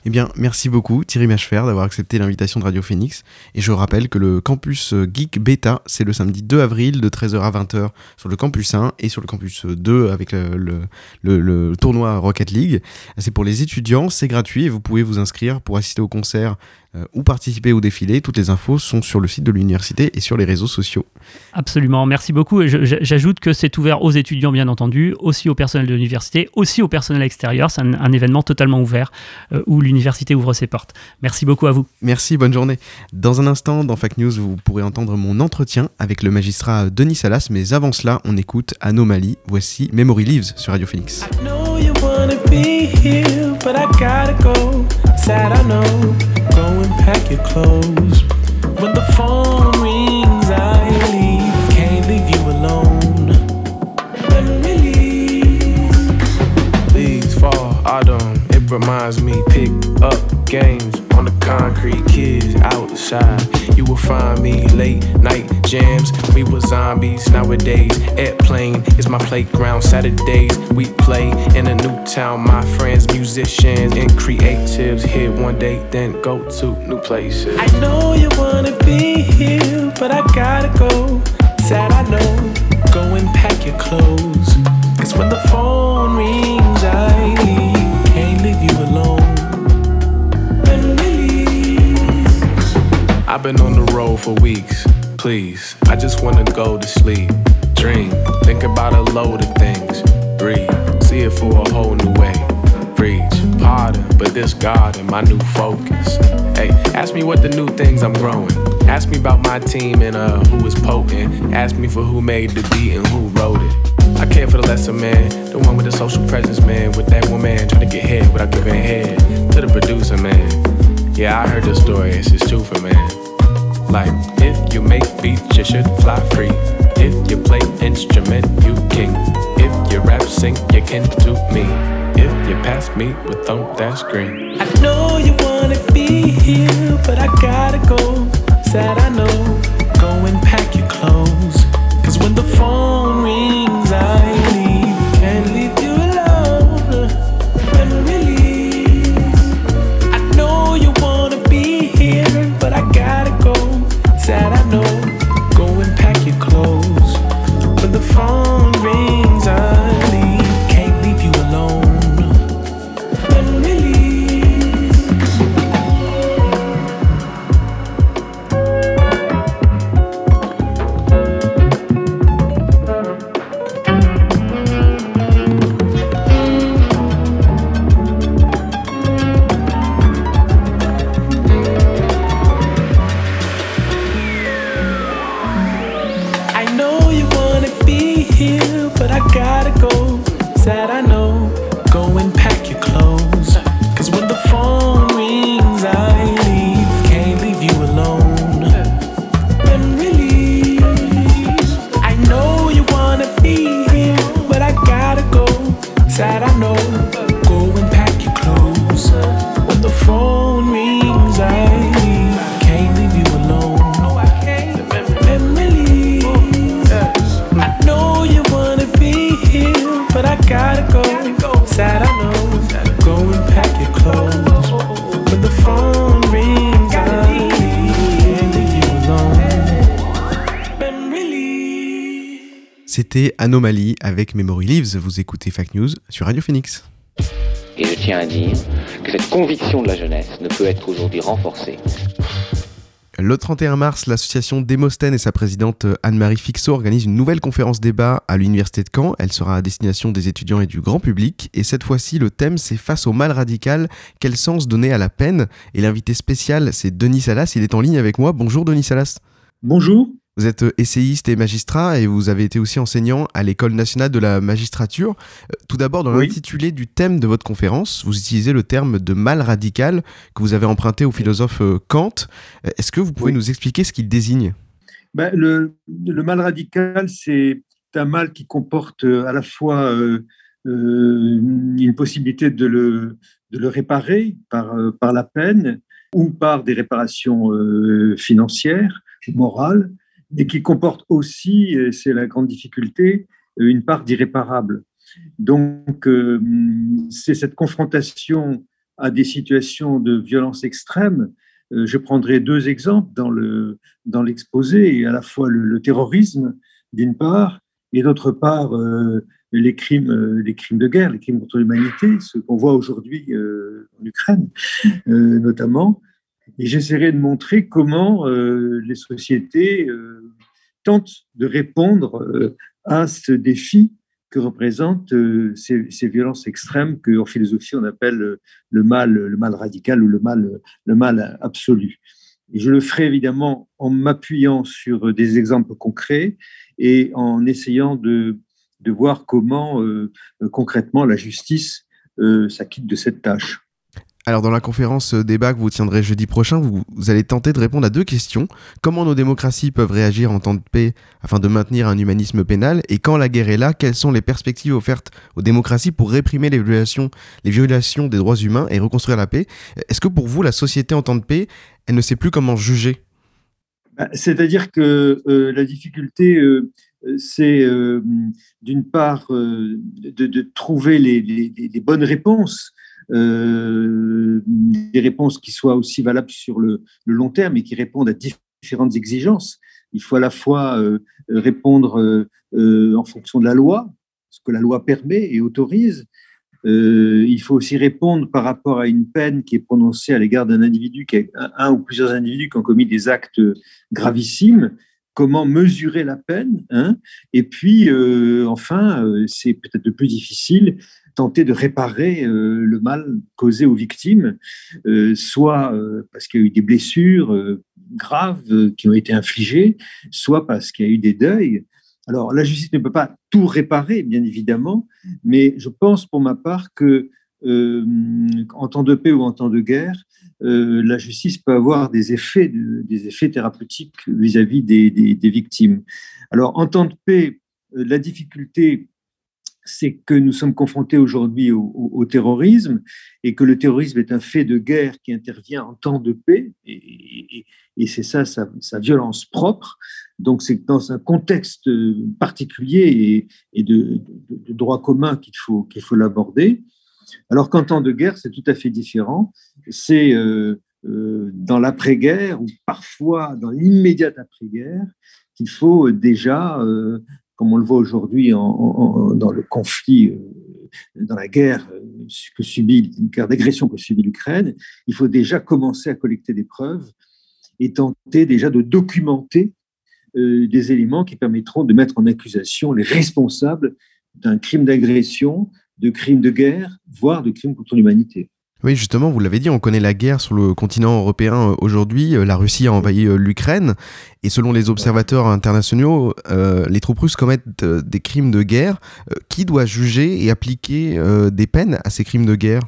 Eh bien, merci beaucoup Thierry Machefer d'avoir accepté l'invitation de Radio Phoenix. Et je rappelle que le campus Geek Beta, c'est le samedi 2 avril de 13h à 20h sur le campus 1 et sur le campus 2 avec le- le tournoi Rocket League. C'est pour les étudiants, c'est gratuit et vous pouvez vous inscrire pour assister au concert euh, ou participer au défilé. Toutes les infos sont sur le site de l'université et sur les réseaux sociaux. Absolument, merci beaucoup. J'ajoute que c'est ouvert aux étudiants, bien entendu, aussi au personnel de l'université, aussi au personnel extérieur. C'est un, un événement totalement ouvert euh, où l'université ouvre ses portes. Merci beaucoup à vous. Merci, bonne journée. Dans un instant, dans Fact News, vous pourrez entendre mon entretien avec le magistrat Denis Salas, mais avant cela, on écoute Anomalie. Voici Memory Leaves sur Radio Phoenix. know you wanna be here, but I gotta go. Sad, I know. Go and pack your clothes. Reminds me pick up games on the concrete. Kids outside. You will find me late night jams. We were zombies nowadays. Airplane is my playground. Saturdays we play in a new town. My friends, musicians, and creatives here one day, then go to new places. I know you wanna be here, but I gotta go. Sad, I know. Go and pack your clothes. Cause when the phone rings, I leave. I've been on the road for weeks. Please, I just wanna go to sleep. Dream, think about a load of things. Breathe, see it for a whole new way. Preach, pardon, but this God and my new focus. Hey, ask me what the new things I'm growing. Ask me about my team and uh, who is potent. Ask me for who made the beat and who wrote it. I care for the lesser man, the one with the social presence, man. With that one man trying to get head without giving head to the producer, man. Yeah, I heard the story, it's true for man. Like, if you make beats, you should fly free. If you play instrument, you king. If you rap, sing, you can do me. If you pass me with thumb, that's green. I know you wanna be here, but I gotta go. Sad, I know. Go and pack your clothes. Cause when the phone rings, I C'était Anomalie avec Memory Leaves. Vous écoutez Fact News sur Radio Phoenix. Et je tiens à dire que cette conviction de la jeunesse ne peut être aujourd'hui renforcée Le 31 mars, l'association Démosthène et sa présidente Anne-Marie Fixot organisent une nouvelle conférence débat à l'université de Caen. Elle sera à destination des étudiants et du grand public. Et cette fois-ci, le thème c'est face au mal radical, quel sens donner à la peine? Et l'invité spécial, c'est Denis Salas. Il est en ligne avec moi. Bonjour Denis Salas. Bonjour. Vous êtes euh, essayiste et magistrat et vous avez été aussi enseignant à l'École nationale de la magistrature. Euh, Tout d'abord, dans Oui. l'intitulé du thème de votre conférence, vous utilisez le terme de mal radical que vous avez emprunté au philosophe euh, Kant. Est-ce que vous pouvez Oui. nous expliquer ce qu'il désigne? Ben, le, le mal radical, c'est un mal qui comporte à la fois euh, euh, une possibilité de le, de le réparer par, euh, par la peine ou par des réparations financières morales, et qui comporte aussi, c'est la grande difficulté, une part d'irréparable. Donc, euh, c'est cette confrontation à des situations de violence extrême. Euh, je prendrai deux exemples dans le, dans l'exposé, à la fois le, le terrorisme, d'une part, et d'autre part, euh, les, crimes, euh, les crimes de guerre, les crimes contre l'humanité, ce qu'on voit aujourd'hui en Ukraine, notamment. Et j'essaierai de montrer comment euh, les sociétés euh, tentent de répondre euh, à ce défi que représentent ces, ces violences extrêmes que, en philosophie, on appelle le mal, le mal radical ou le mal, le mal absolu. Et je le ferai évidemment en m'appuyant sur des exemples concrets et en essayant de, voir comment concrètement la justice s'acquitte de cette tâche. Alors dans la conférence euh, débat que vous tiendrez jeudi prochain, vous, allez tenter de répondre à deux questions. Comment nos démocraties peuvent réagir en temps de paix afin de maintenir un humanisme pénal? Et quand la guerre est là, quelles sont les perspectives offertes aux démocraties pour réprimer les violations, des droits humains et reconstruire la paix? Est-ce que pour vous, la société en temps de paix, elle ne sait plus comment juger? Bah, C'est-à-dire que euh, la difficulté, euh, c'est d'une part de, trouver les, bonnes réponses, des réponses qui soient aussi valables sur le, long terme et qui répondent à différentes exigences. Il faut à la fois euh, répondre euh, euh, en fonction de la loi, ce que la loi permet et autorise. Euh, il faut aussi répondre par rapport à une peine qui est prononcée à l'égard d'un individu, qui un, ou plusieurs individus qui ont commis des actes gravissimes. Comment mesurer la peine hein? Et puis, euh, enfin, euh, c'est peut-être le plus difficile, tenter de réparer euh, le mal causé aux victimes, euh, soit euh, parce qu'il y a eu des blessures graves qui ont été infligées, soit parce qu'il y a eu des deuils. Alors, la justice ne peut pas tout réparer, bien évidemment, mais je pense pour ma part que en temps de paix ou en temps de guerre, la justice peut avoir des effets, de- des effets thérapeutiques vis-à-vis des, des- victimes. Alors, en temps de paix, la difficulté, c'est que nous sommes confrontés aujourd'hui au, terrorisme et que le terrorisme est un fait de guerre qui intervient en temps de paix et, c'est ça sa, violence propre. Donc, c'est dans un contexte particulier et, de, droit commun qu'il faut, faut l'aborder. Alors qu'en temps de guerre, c'est tout à fait différent. C'est euh, euh, dans l'après-guerre ou parfois dans l'immédiate après-guerre qu'il faut déjà, euh, comme on le voit aujourd'hui dans le conflit, euh, dans la guerre euh, que subit, une guerre d'agression que subit l'Ukraine, il faut déjà commencer à collecter des preuves et tenter déjà de documenter euh, des éléments qui permettront de mettre en accusation les responsables d'un crime d'agression, de crimes de guerre, voire de crimes contre l'humanité. Oui, justement, vous l'avez dit, on connaît la guerre sur le continent européen euh, aujourd'hui. Euh, La Russie a envahi euh, l'Ukraine. Et selon les observateurs internationaux, les troupes russes commettent des crimes de guerre. Qui doit juger et appliquer des peines à ces crimes de guerre?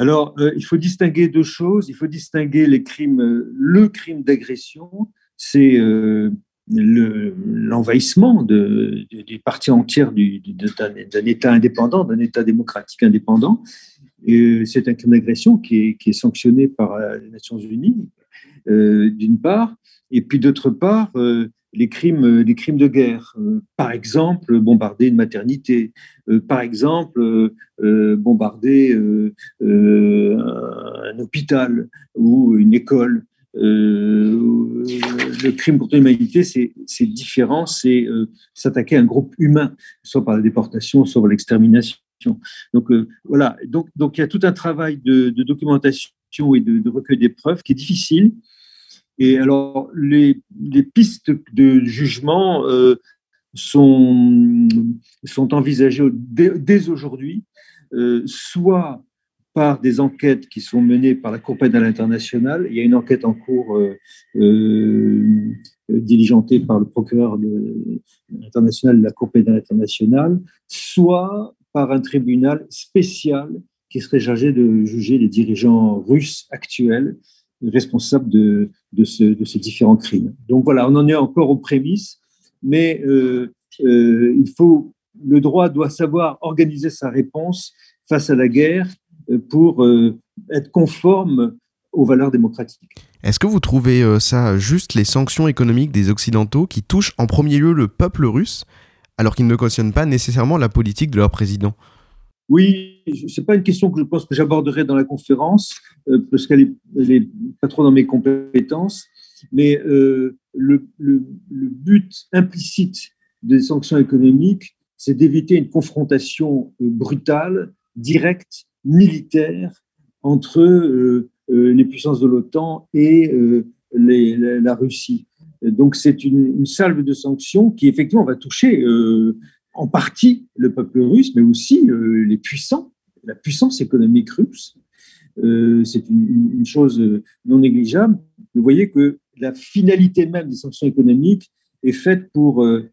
Alors, il faut distinguer deux choses. Il faut distinguer les crimes, le crime d'agression, c'est l'envahissement de, des parties entières d'un État indépendant, d'un État démocratique indépendant. C'est un crime d'agression qui est, sanctionné par les Nations Unies, euh, d'une part, et puis d'autre part, euh, les crimes, crimes de guerre. Euh, par exemple, bombarder une maternité. par exemple, bombarder un hôpital ou une école. le crime contre l'humanité, c'est différent, c'est s'attaquer à un groupe humain, soit par la déportation, soit par l'extermination. Donc voilà, donc, donc il y a tout un travail de, documentation et de, de recueil des preuves qui est difficile, et alors, les, pistes de jugement euh, sont, sont envisagées dès, aujourd'hui, euh, soit par des enquêtes qui sont menées par la Cour pénale internationale. Il y a une enquête en cours euh, diligentée par le procureur international de la Cour pénale internationale, soit par un tribunal spécial qui serait chargé de juger les dirigeants russes actuels responsables de, de, ce, de, ces différents crimes. Donc voilà, on en est encore aux prémices, mais euh, euh, il faut, le droit doit savoir organiser sa réponse face à la guerre euh, pour être conforme aux valeurs démocratiques. Est-ce que vous trouvez ça juste les sanctions économiques des Occidentaux qui touchent en premier lieu le peuple russe, alors qu'ils ne cautionnent pas nécessairement la politique de leur président oui, ce n'est pas une question que je pense que j'aborderai dans la conférence, euh, parce qu'elle n'est pas trop dans mes compétences, mais euh, le, but implicite des sanctions économiques, c'est d'éviter une confrontation euh, brutale, directe, militaire entre les puissances de l'OTAN et la, Russie. Donc c'est une, salve de sanctions qui effectivement va toucher en partie le peuple russe, mais aussi euh, les puissants, la puissance économique russe. Euh, c'est une, chose non négligeable. Vous voyez que la finalité même des sanctions économiques est faite pour euh,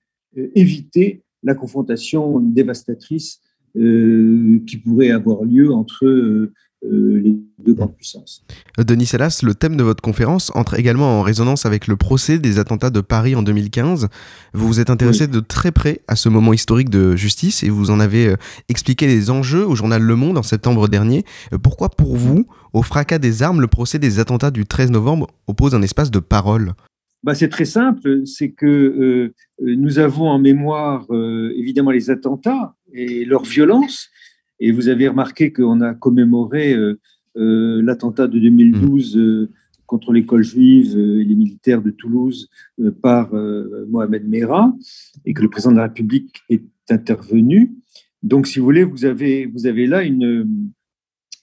éviter la confrontation dévastatrice qui pourrait avoir lieu entre euh, les deux grandes puissances. Euh, Denis Salas, le thème de votre conférence entre également en résonance avec le procès des attentats de Paris en 2015. Vous vous êtes intéressé de très près à ce moment historique de justice et vous en avez euh, expliqué les enjeux au journal Le Monde en septembre dernier. Pourquoi pour vous, au fracas des armes, le procès des attentats du 13 novembre oppose un espace de parole? Bah, c'est très simple, c'est que nous avons en mémoire évidemment les attentats et leur violence, et vous avez remarqué qu'on a commémoré euh, euh, l'attentat de 2012 mm. euh, contre l'école juive et les militaires de Toulouse par Mohamed Merah, et que le président de la République est intervenu. Donc, si vous voulez, vous avez, vous avez là, une,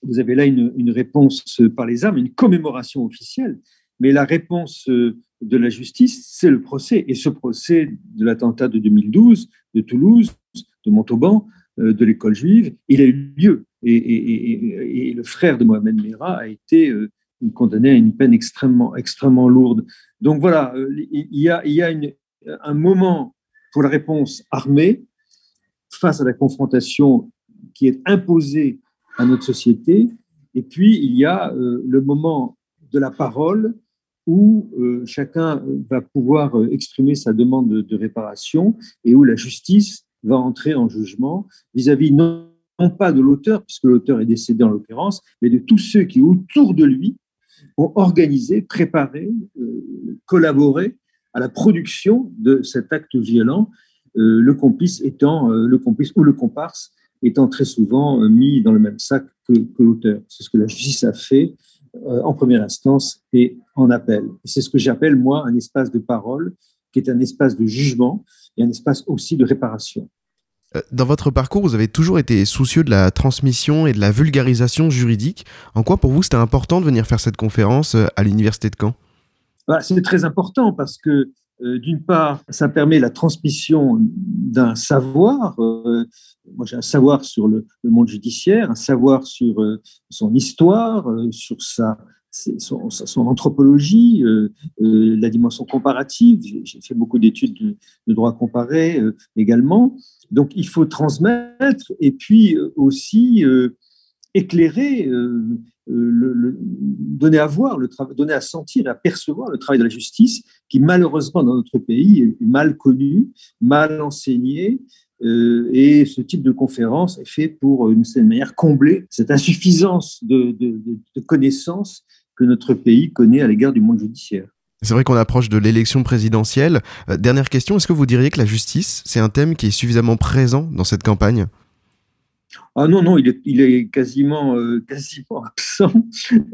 vous avez là une, une réponse par les armes, une commémoration officielle. Mais la réponse de la justice, c'est le procès. Et ce procès de l'attentat de 2012 de Toulouse, de Montauban, de l'école juive, il a eu lieu. Et, le frère de Mohamed Merah a été euh, condamné à une peine extrêmement, extrêmement lourde. Donc voilà, euh, il y a, il y a un moment pour la réponse armée face à la confrontation qui est imposée à notre société. Et puis, il y a le moment de la parole où chacun va pouvoir exprimer sa demande de réparation et où la justice va entrer en jugement vis-à-vis non, pas de l'auteur, puisque l'auteur est décédé en l'occurrence, mais de tous ceux qui, autour de lui, ont organisé, préparé, euh, collaboré à la production de cet acte violent, euh, le complice étant, euh, le complice ou le comparse étant très souvent mis dans le même sac que, que l'auteur. C'est ce que la justice a fait en première instance et en appel. C'est ce que j'appelle, moi, un espace de parole, qui est un espace de jugement et un espace aussi de réparation. Euh, dans votre parcours, vous avez toujours été soucieux de la transmission et de la vulgarisation juridique. En quoi pour vous c'était important de venir faire cette conférence euh, à l'université de Caen? Bah, C'est très important parce que euh, d'une part, ça permet la transmission d'un savoir. moi, j'ai un savoir sur le, monde judiciaire, un savoir sur son histoire, sur sa, son, anthropologie, euh, euh, la dimension comparative. J'ai fait beaucoup d'études de, droit comparé euh, également. Donc, il faut transmettre et puis aussi éclairer, donner à voir, le donner à sentir, à percevoir le travail de la justice qui malheureusement dans notre pays est mal connu, mal enseigné. et ce type de conférence est fait pour, d'une certaine manière, combler cette insuffisance de connaissances que notre pays connaît à l'égard du monde judiciaire. C'est vrai qu'on approche de l'élection présidentielle. Euh, dernière question, est-ce que vous diriez que la justice, c'est un thème qui est suffisamment présent dans cette campagne? Ah non, non, il est, il est quasiment, euh, quasiment absent.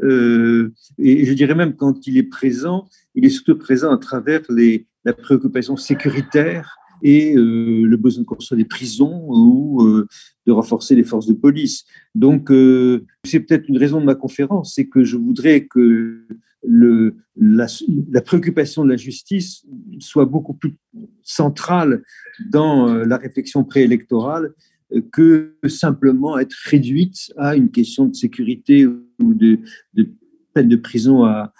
Euh, et je dirais même quand il est présent, il est surtout présent à travers les, la préoccupation sécuritaire et euh, le besoin de construire des prisons ou de renforcer les forces de police. Donc, euh, c'est peut-être une raison de ma conférence, c'est que je voudrais que la, préoccupation de la justice soit beaucoup plus centrale dans euh, la réflexion préélectorale que simplement être réduite à une question de sécurité ou de, peine de prison à,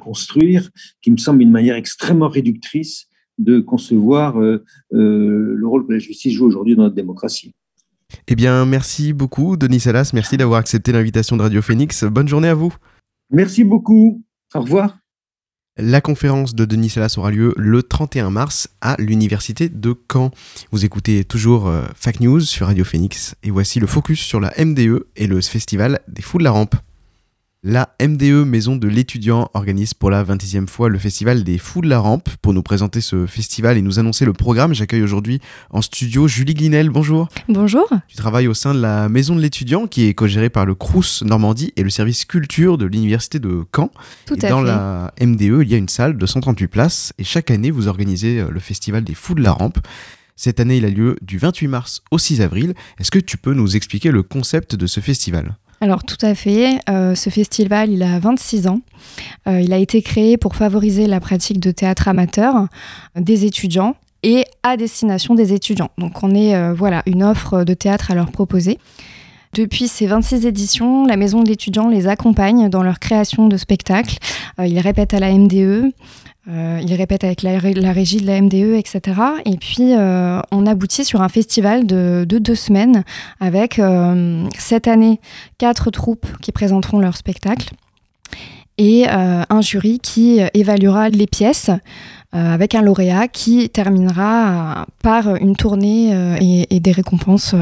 construire, qui me semble une manière extrêmement réductrice de concevoir euh, le rôle que la justice joue aujourd'hui dans notre démocratie. Eh bien, merci beaucoup, Denis Salas. Merci d'avoir accepté l'invitation de Radio Phoenix. Bonne journée à vous. Merci beaucoup. Au revoir. La conférence de Denis Salas aura lieu le 31 mars à l'université de Caen. Vous écoutez toujours euh, Fact News sur Radio Phoenix et voici le focus sur la MDE et le festival des Fous de la Rampe. La MDE, Maison de l'étudiant, organise pour la 26e fois le festival des Fous de la Rampe. Pour nous présenter ce festival et nous annoncer le programme, j'accueille aujourd'hui en studio Julie Glinel. Bonjour. Bonjour. Tu travailles au sein de la Maison de l'étudiant qui est co-gérée par le Crous Normandie et le service culture de l'Université de Caen. Tout et à dans fait. la MDE, il y a une salle de 138 places et chaque année, vous organisez euh, le festival des Fous de la Rampe. Cette année, il a lieu du 28 mars au 6 avril. Est-ce que tu peux nous expliquer le concept de ce festival? Alors tout à fait, euh, ce festival il a 26 ans. Euh, il a été créé pour favoriser la pratique de théâtre amateur euh, des étudiants et à destination des étudiants. Donc on est voilà une offre de théâtre à leur proposer. Depuis ces 26 éditions, la Maison de l'étudiant les accompagne dans leur création de spectacles. Ils répètent à la MDE, euh, ils répètent avec la, ré- la régie de la MDE, etc. Et puis euh, on aboutit sur un festival de, de deux semaines avec euh, cette année quatre troupes qui présenteront leur spectacle et un jury qui évaluera les pièces avec un lauréat qui terminera par une tournée et, et des récompenses.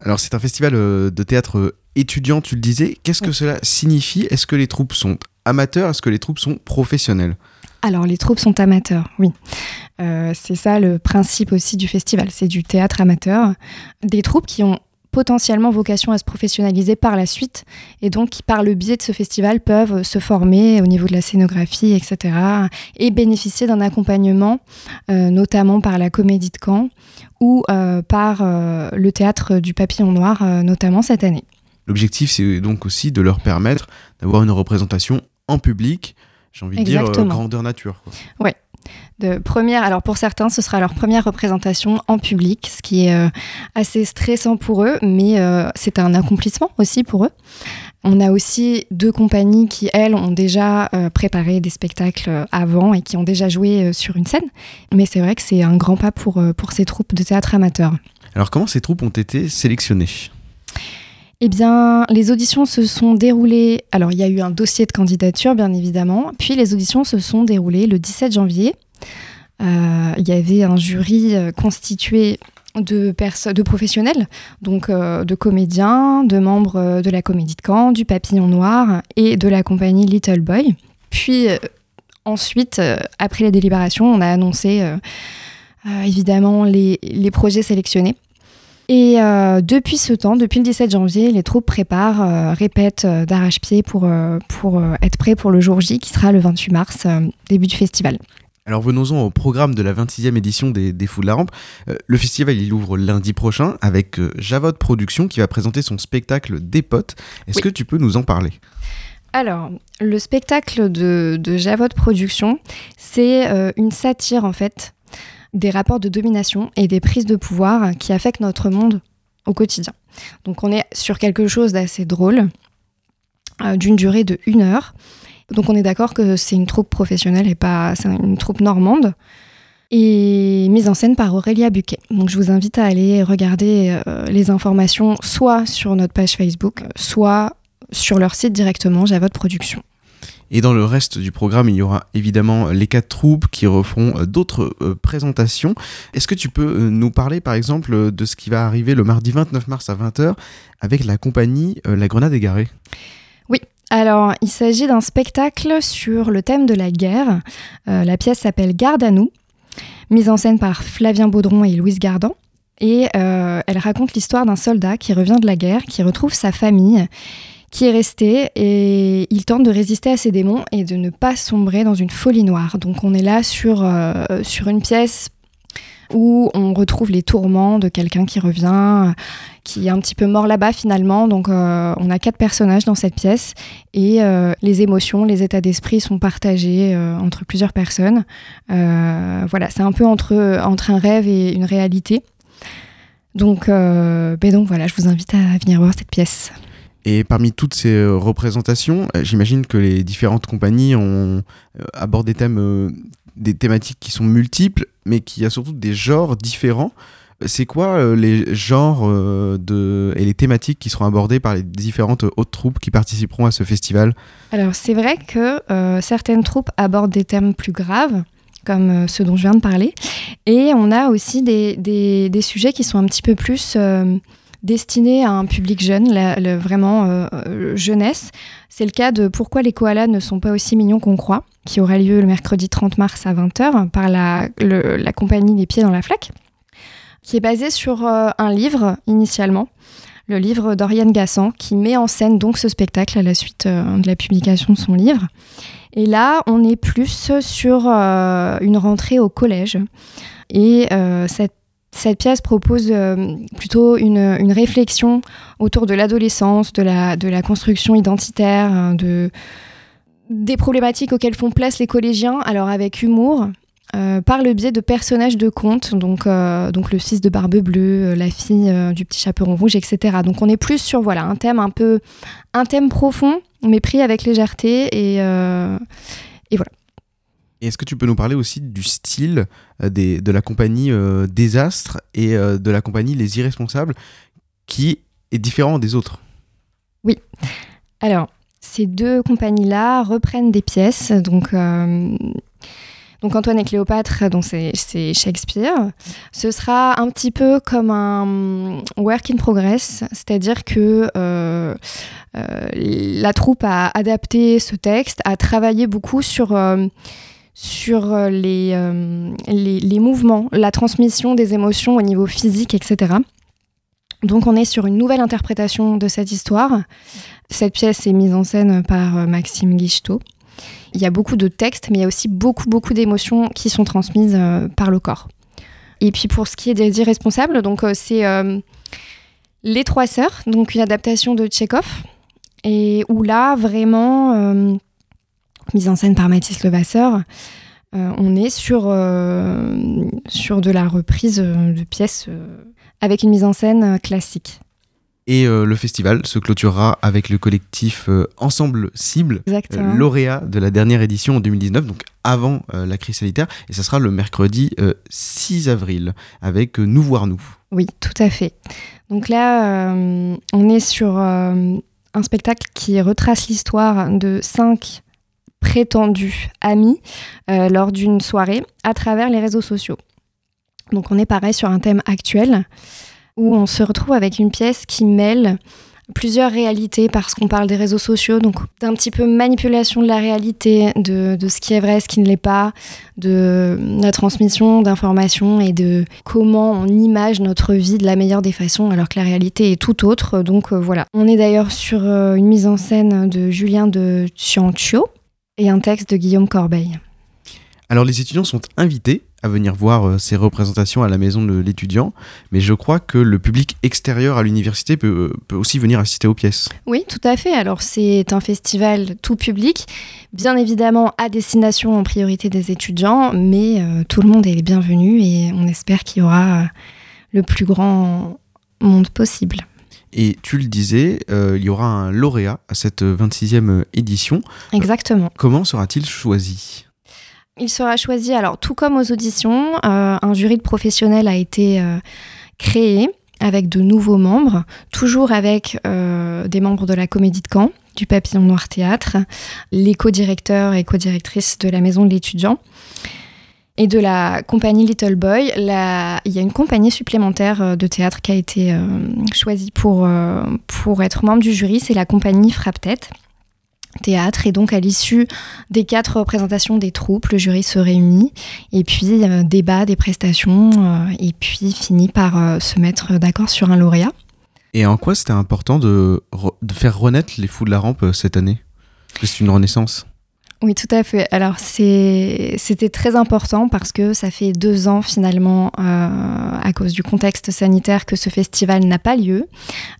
Alors, c'est un festival de théâtre étudiant, tu le disais. Qu'est-ce que cela signifie? Est-ce que les troupes sont amateurs? Est-ce que les troupes sont professionnelles? Alors les troupes sont amateurs, oui. Euh, c'est ça le principe aussi du festival, c'est du théâtre amateur. Des troupes qui ont potentiellement vocation à se professionnaliser par la suite et donc qui par le biais de ce festival peuvent se former au niveau de la scénographie, etc. et bénéficier d'un accompagnement, euh, notamment par la Comédie de Caen ou euh, par le théâtre du Papillon Noir, notamment cette année. L'objectif, c'est donc aussi de leur permettre d'avoir une représentation en public, j'ai envie de dire euh, grandeur nature. Ouais. De première, alors pour certains, ce sera leur première représentation en public, ce qui est euh, assez stressant pour eux, mais euh, c'est un accomplissement aussi pour eux. On a aussi deux compagnies qui, elles, ont déjà préparé des spectacles avant et qui ont déjà joué sur une scène. Mais c'est vrai que c'est un grand pas pour, pour ces troupes de théâtre amateur. Alors, comment ces troupes ont été sélectionnées? Eh bien, les auditions se sont déroulées. Alors, il y a eu un dossier de candidature, bien évidemment. Puis, les auditions se sont déroulées le 17 janvier. Euh, Il y avait un jury euh, constitué de, de professionnels, donc euh, de comédiens, de membres de la Comédie de Caen, du Papillon Noir et de la compagnie Little Boy. Puis, ensuite, après la délibération, on a annoncé évidemment les projets sélectionnés. Et euh, depuis ce temps, depuis le 17 janvier, les troupes préparent, euh, répètent euh, d'arrache-pied pour, pour être prêts pour le jour J qui sera le 28 mars, début du festival. Alors venons-en au programme de la 26e édition des, des Fous de la Rampe. Euh, le festival il ouvre lundi prochain avec euh, Javod Productions qui va présenter son spectacle Des potes. Est-ce Oui. que tu peux nous en parler? Alors, le spectacle de, de Javod Productions, c'est euh, une satire en fait des rapports de domination et des prises de pouvoir qui affectent notre monde au quotidien. Donc on est sur quelque chose d'assez drôle, euh, d'une durée de une heure. Donc on est d'accord que c'est une troupe professionnelle et pas une troupe normande. et mise en scène par Aurélia Buquet. Donc je vous invite à aller regarder euh, les informations soit sur notre page Facebook, soit sur leur site directement, j'ai votre production. Et dans le reste du programme, il y aura évidemment les quatre troupes qui referont euh, d'autres euh, présentations. Est-ce que tu peux euh, nous parler par exemple de ce qui va arriver le mardi 29 mars à 20h avec la compagnie La Grenade égarée? Oui, alors, il s'agit d'un spectacle sur le thème de la guerre. la pièce s'appelle Garde à nous, mise en scène par Flavien Baudron et Louise Gardan. Et elle raconte l'histoire d'un soldat qui revient de la guerre, qui retrouve sa famille qui est resté et il tente de résister à ses démons et de ne pas sombrer dans une folie noire. Donc on est là sur, euh, une pièce où on retrouve les tourments de quelqu'un qui revient, qui est un petit peu mort là-bas finalement. Donc euh, on a quatre personnages dans cette pièce et euh, les émotions, les états d'esprit sont partagés entre plusieurs personnes. voilà, c'est un peu entre, entre un rêve et une réalité. Donc, ben donc voilà, je vous invite à venir voir cette pièce. Et parmi toutes ces euh, représentations, euh, j'imagine que les différentes compagnies euh, abordé des thèmes, des thématiques qui sont multiples, mais qui a surtout des genres différents. C'est quoi les genres de, et les thématiques qui seront abordées par les différentes hautes troupes qui participeront à ce festival? Alors c'est vrai que certaines troupes abordent des thèmes plus graves, comme ceux dont je viens de parler, et on a aussi des, des sujets qui sont un petit peu plus destiné à un public jeune, vraiment euh, euh, jeunesse. C'est le cas de Pourquoi les koalas ne sont pas aussi mignons qu'on croit, qui aura lieu le mercredi 30 mars à 20h par la, compagnie des pieds dans la flaque, qui est basé sur euh, un livre initialement, le livre d'Oriane Gassan, qui met en scène donc ce spectacle à la suite de la publication de son livre. Et là, on est plus sur une rentrée au collège. Et cette cette pièce propose euh, plutôt une, réflexion autour de l'adolescence, de la, construction identitaire, hein, de, des problématiques auxquelles font place les collégiens, alors avec humour, euh, par le biais de personnages de contes, donc, euh, le fils de Barbe Bleue, la fille du petit chaperon rouge, etc. Donc on est plus sur voilà, un thème un peu un thème profond, mais pris avec légèreté et, et voilà est-ce que tu peux nous parler aussi du style euh, de la compagnie euh, Désastre et euh, de la compagnie Les Irresponsables, qui est différent des autres? Oui. Alors, ces deux compagnies-là reprennent des pièces. Donc, donc Antoine et Cléopâtre, c'est Shakespeare. Ce sera un petit peu comme un work in progress, c'est-à-dire que la troupe a adapté ce texte, a travaillé beaucoup sur sur euh, euh, les, les, mouvements, la transmission des émotions au niveau physique, etc. Donc on est sur une nouvelle interprétation de cette histoire. Cette pièce est mise en scène par euh, Maxime Guichetot. Il y a beaucoup de textes, mais il y a aussi beaucoup, beaucoup d'émotions qui sont transmises par le corps. Et puis pour ce qui est des irresponsables, donc c'est Les Trois Sœurs, donc une adaptation de Tchekhov, et où là, vraiment, mise en scène par Mathis Levasseur. Euh, on est sur, euh, sur de la reprise euh, de pièces avec une mise en scène classique. Et le festival se clôturera avec le collectif Ensemble Cible, lauréat de la dernière édition en 2019, donc avant la crise sanitaire. Et ça sera le mercredi 6 avril avec Nous voir nous. Oui, tout à fait. Donc là, on est sur un spectacle qui retrace l'histoire de cinq prétendus amis euh, lors d'une soirée à travers les réseaux sociaux. Donc on est pareil sur un thème actuel où on se retrouve avec une pièce qui mêle plusieurs réalités parce qu'on parle des réseaux sociaux, donc d'un petit peu manipulation de la réalité, de, ce qui est vrai, ce qui ne l'est pas, de la transmission d'informations et de comment on image notre vie de la meilleure des façons alors que la réalité est tout autre. Donc euh, voilà. On est d'ailleurs sur euh, une mise en scène de Julien de Ciancio, et un texte de Guillaume Corbeil. Alors les étudiants sont invités à venir voir euh, ces représentations à la maison de l'étudiant, mais je crois que le public extérieur à l'université peut, euh, peut, aussi venir assister aux pièces. Oui, tout à fait. Alors c'est un festival tout public, bien évidemment à destination en priorité des étudiants, mais euh, tout le monde est bienvenu et on espère qu'il y aura le plus grand monde possible. Et tu le disais, euh, il y aura un lauréat à cette 26e édition. Exactement. comment sera-t-il choisi? Il sera choisi, alors tout comme aux auditions, euh, un jury de professionnels a été euh, créé avec de nouveaux membres, toujours avec euh, des membres de la Comédie de Caen, du Papillon Noir Théâtre, les co-directeurs et co-directrices de la Maison de l'étudiant. Et de la compagnie Little Boy, il y a une compagnie supplémentaire euh, de théâtre qui a été euh, choisie pour, euh, pour être membre du jury, c'est la compagnie Frappe-Tête Théâtre. Et donc à l'issue des quatre représentations des troupes, le jury se réunit et puis débat des prestations et puis finit par se mettre d'accord sur un lauréat. Et en quoi c'était important de, de faire renaître les fous de la rampe cette année? C'est une renaissance. Oui, tout à fait. Alors, c'était très important parce que ça fait deux ans finalement, euh, à cause du contexte sanitaire, que ce festival n'a pas lieu.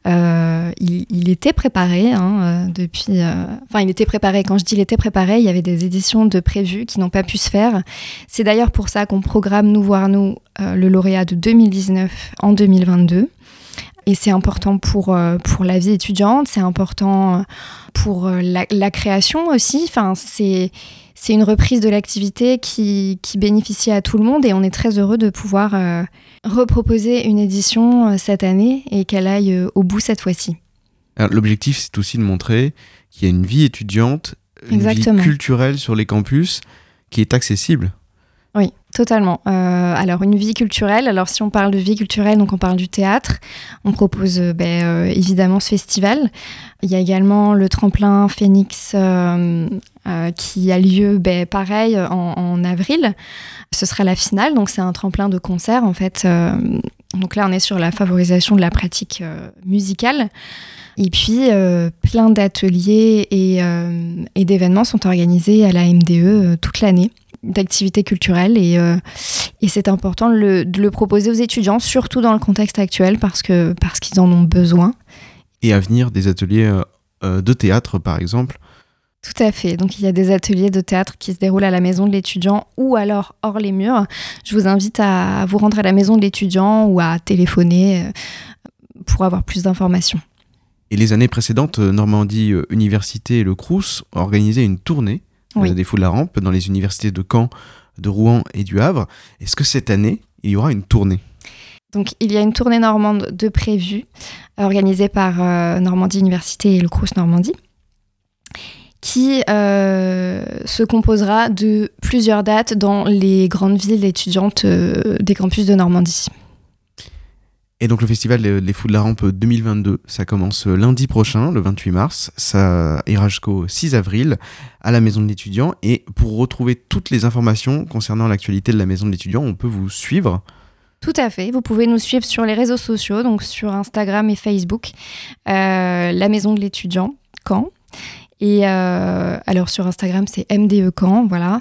Euh, il, était préparé hein, euh, depuis. Enfin, il était préparé. Quand je dis il était préparé, il y avait des éditions de prévues qui n'ont pas pu se faire. C'est d'ailleurs pour ça qu'on programme Nous voir nous le lauréat de 2019 en 2022. Et c'est important pour, euh, pour la vie étudiante, c'est important euh, pour euh, la, la création aussi. Enfin, c'est, c'est une reprise de l'activité qui, qui bénéficie à tout le monde et on est très heureux de pouvoir euh, reproposer une édition cette année et qu'elle aille au bout cette fois-ci. L'objectif, c'est aussi de montrer qu'il y a une vie étudiante, une Exactement. vie culturelle sur les campus qui est accessible. Totalement. Euh, alors, une vie culturelle. Alors, si on parle de vie culturelle, donc on parle du théâtre. On propose euh, ben, euh, évidemment ce festival. Il y a également le tremplin Phoenix qui a lieu, ben, pareil, en, avril. Ce sera la finale, donc c'est un tremplin de concert en fait. Donc là, on est sur la favorisation de la pratique musicale. Et puis, plein d'ateliers et, d'événements sont organisés à la MDE toute l'année d'activités culturelles et, euh, et c'est important de le, de le proposer aux étudiants, surtout dans le contexte actuel parce que parce qu'ils en ont besoin. Et à venir, des ateliers euh, euh, de théâtre, par exemple. Tout à fait. Donc il y a des ateliers de théâtre qui se déroulent à la maison de l'étudiant ou alors hors les murs. Je vous invite à vous rendre à la maison de l'étudiant ou à téléphoner pour avoir plus d'informations. Et les années précédentes, Normandie Université et le Crous ont organisé une tournée Oui. de la rampe dans les universités de Caen, de Rouen et du Havre. Est-ce que cette année, il y aura une tournée? Donc il y a une tournée normande de prévue organisée par euh, Normandie Université et le Crous Normandie qui euh, se composera de plusieurs dates dans les grandes villes étudiantes euh, des campus de Normandie. Et donc le festival Les Fous de la Rampe 2022, ça commence euh, lundi prochain, le 28 mars. Ça ira jusqu'au 6 avril à la Maison de l'étudiant. Et pour retrouver toutes les informations concernant l'actualité de la Maison de l'étudiant, on peut vous suivre. Tout à fait. Vous pouvez nous suivre sur les réseaux sociaux, donc sur Instagram et Facebook, euh, la maison de l'étudiant, Caen. Et euh, alors sur Instagram, c'est MDE Caen, voilà.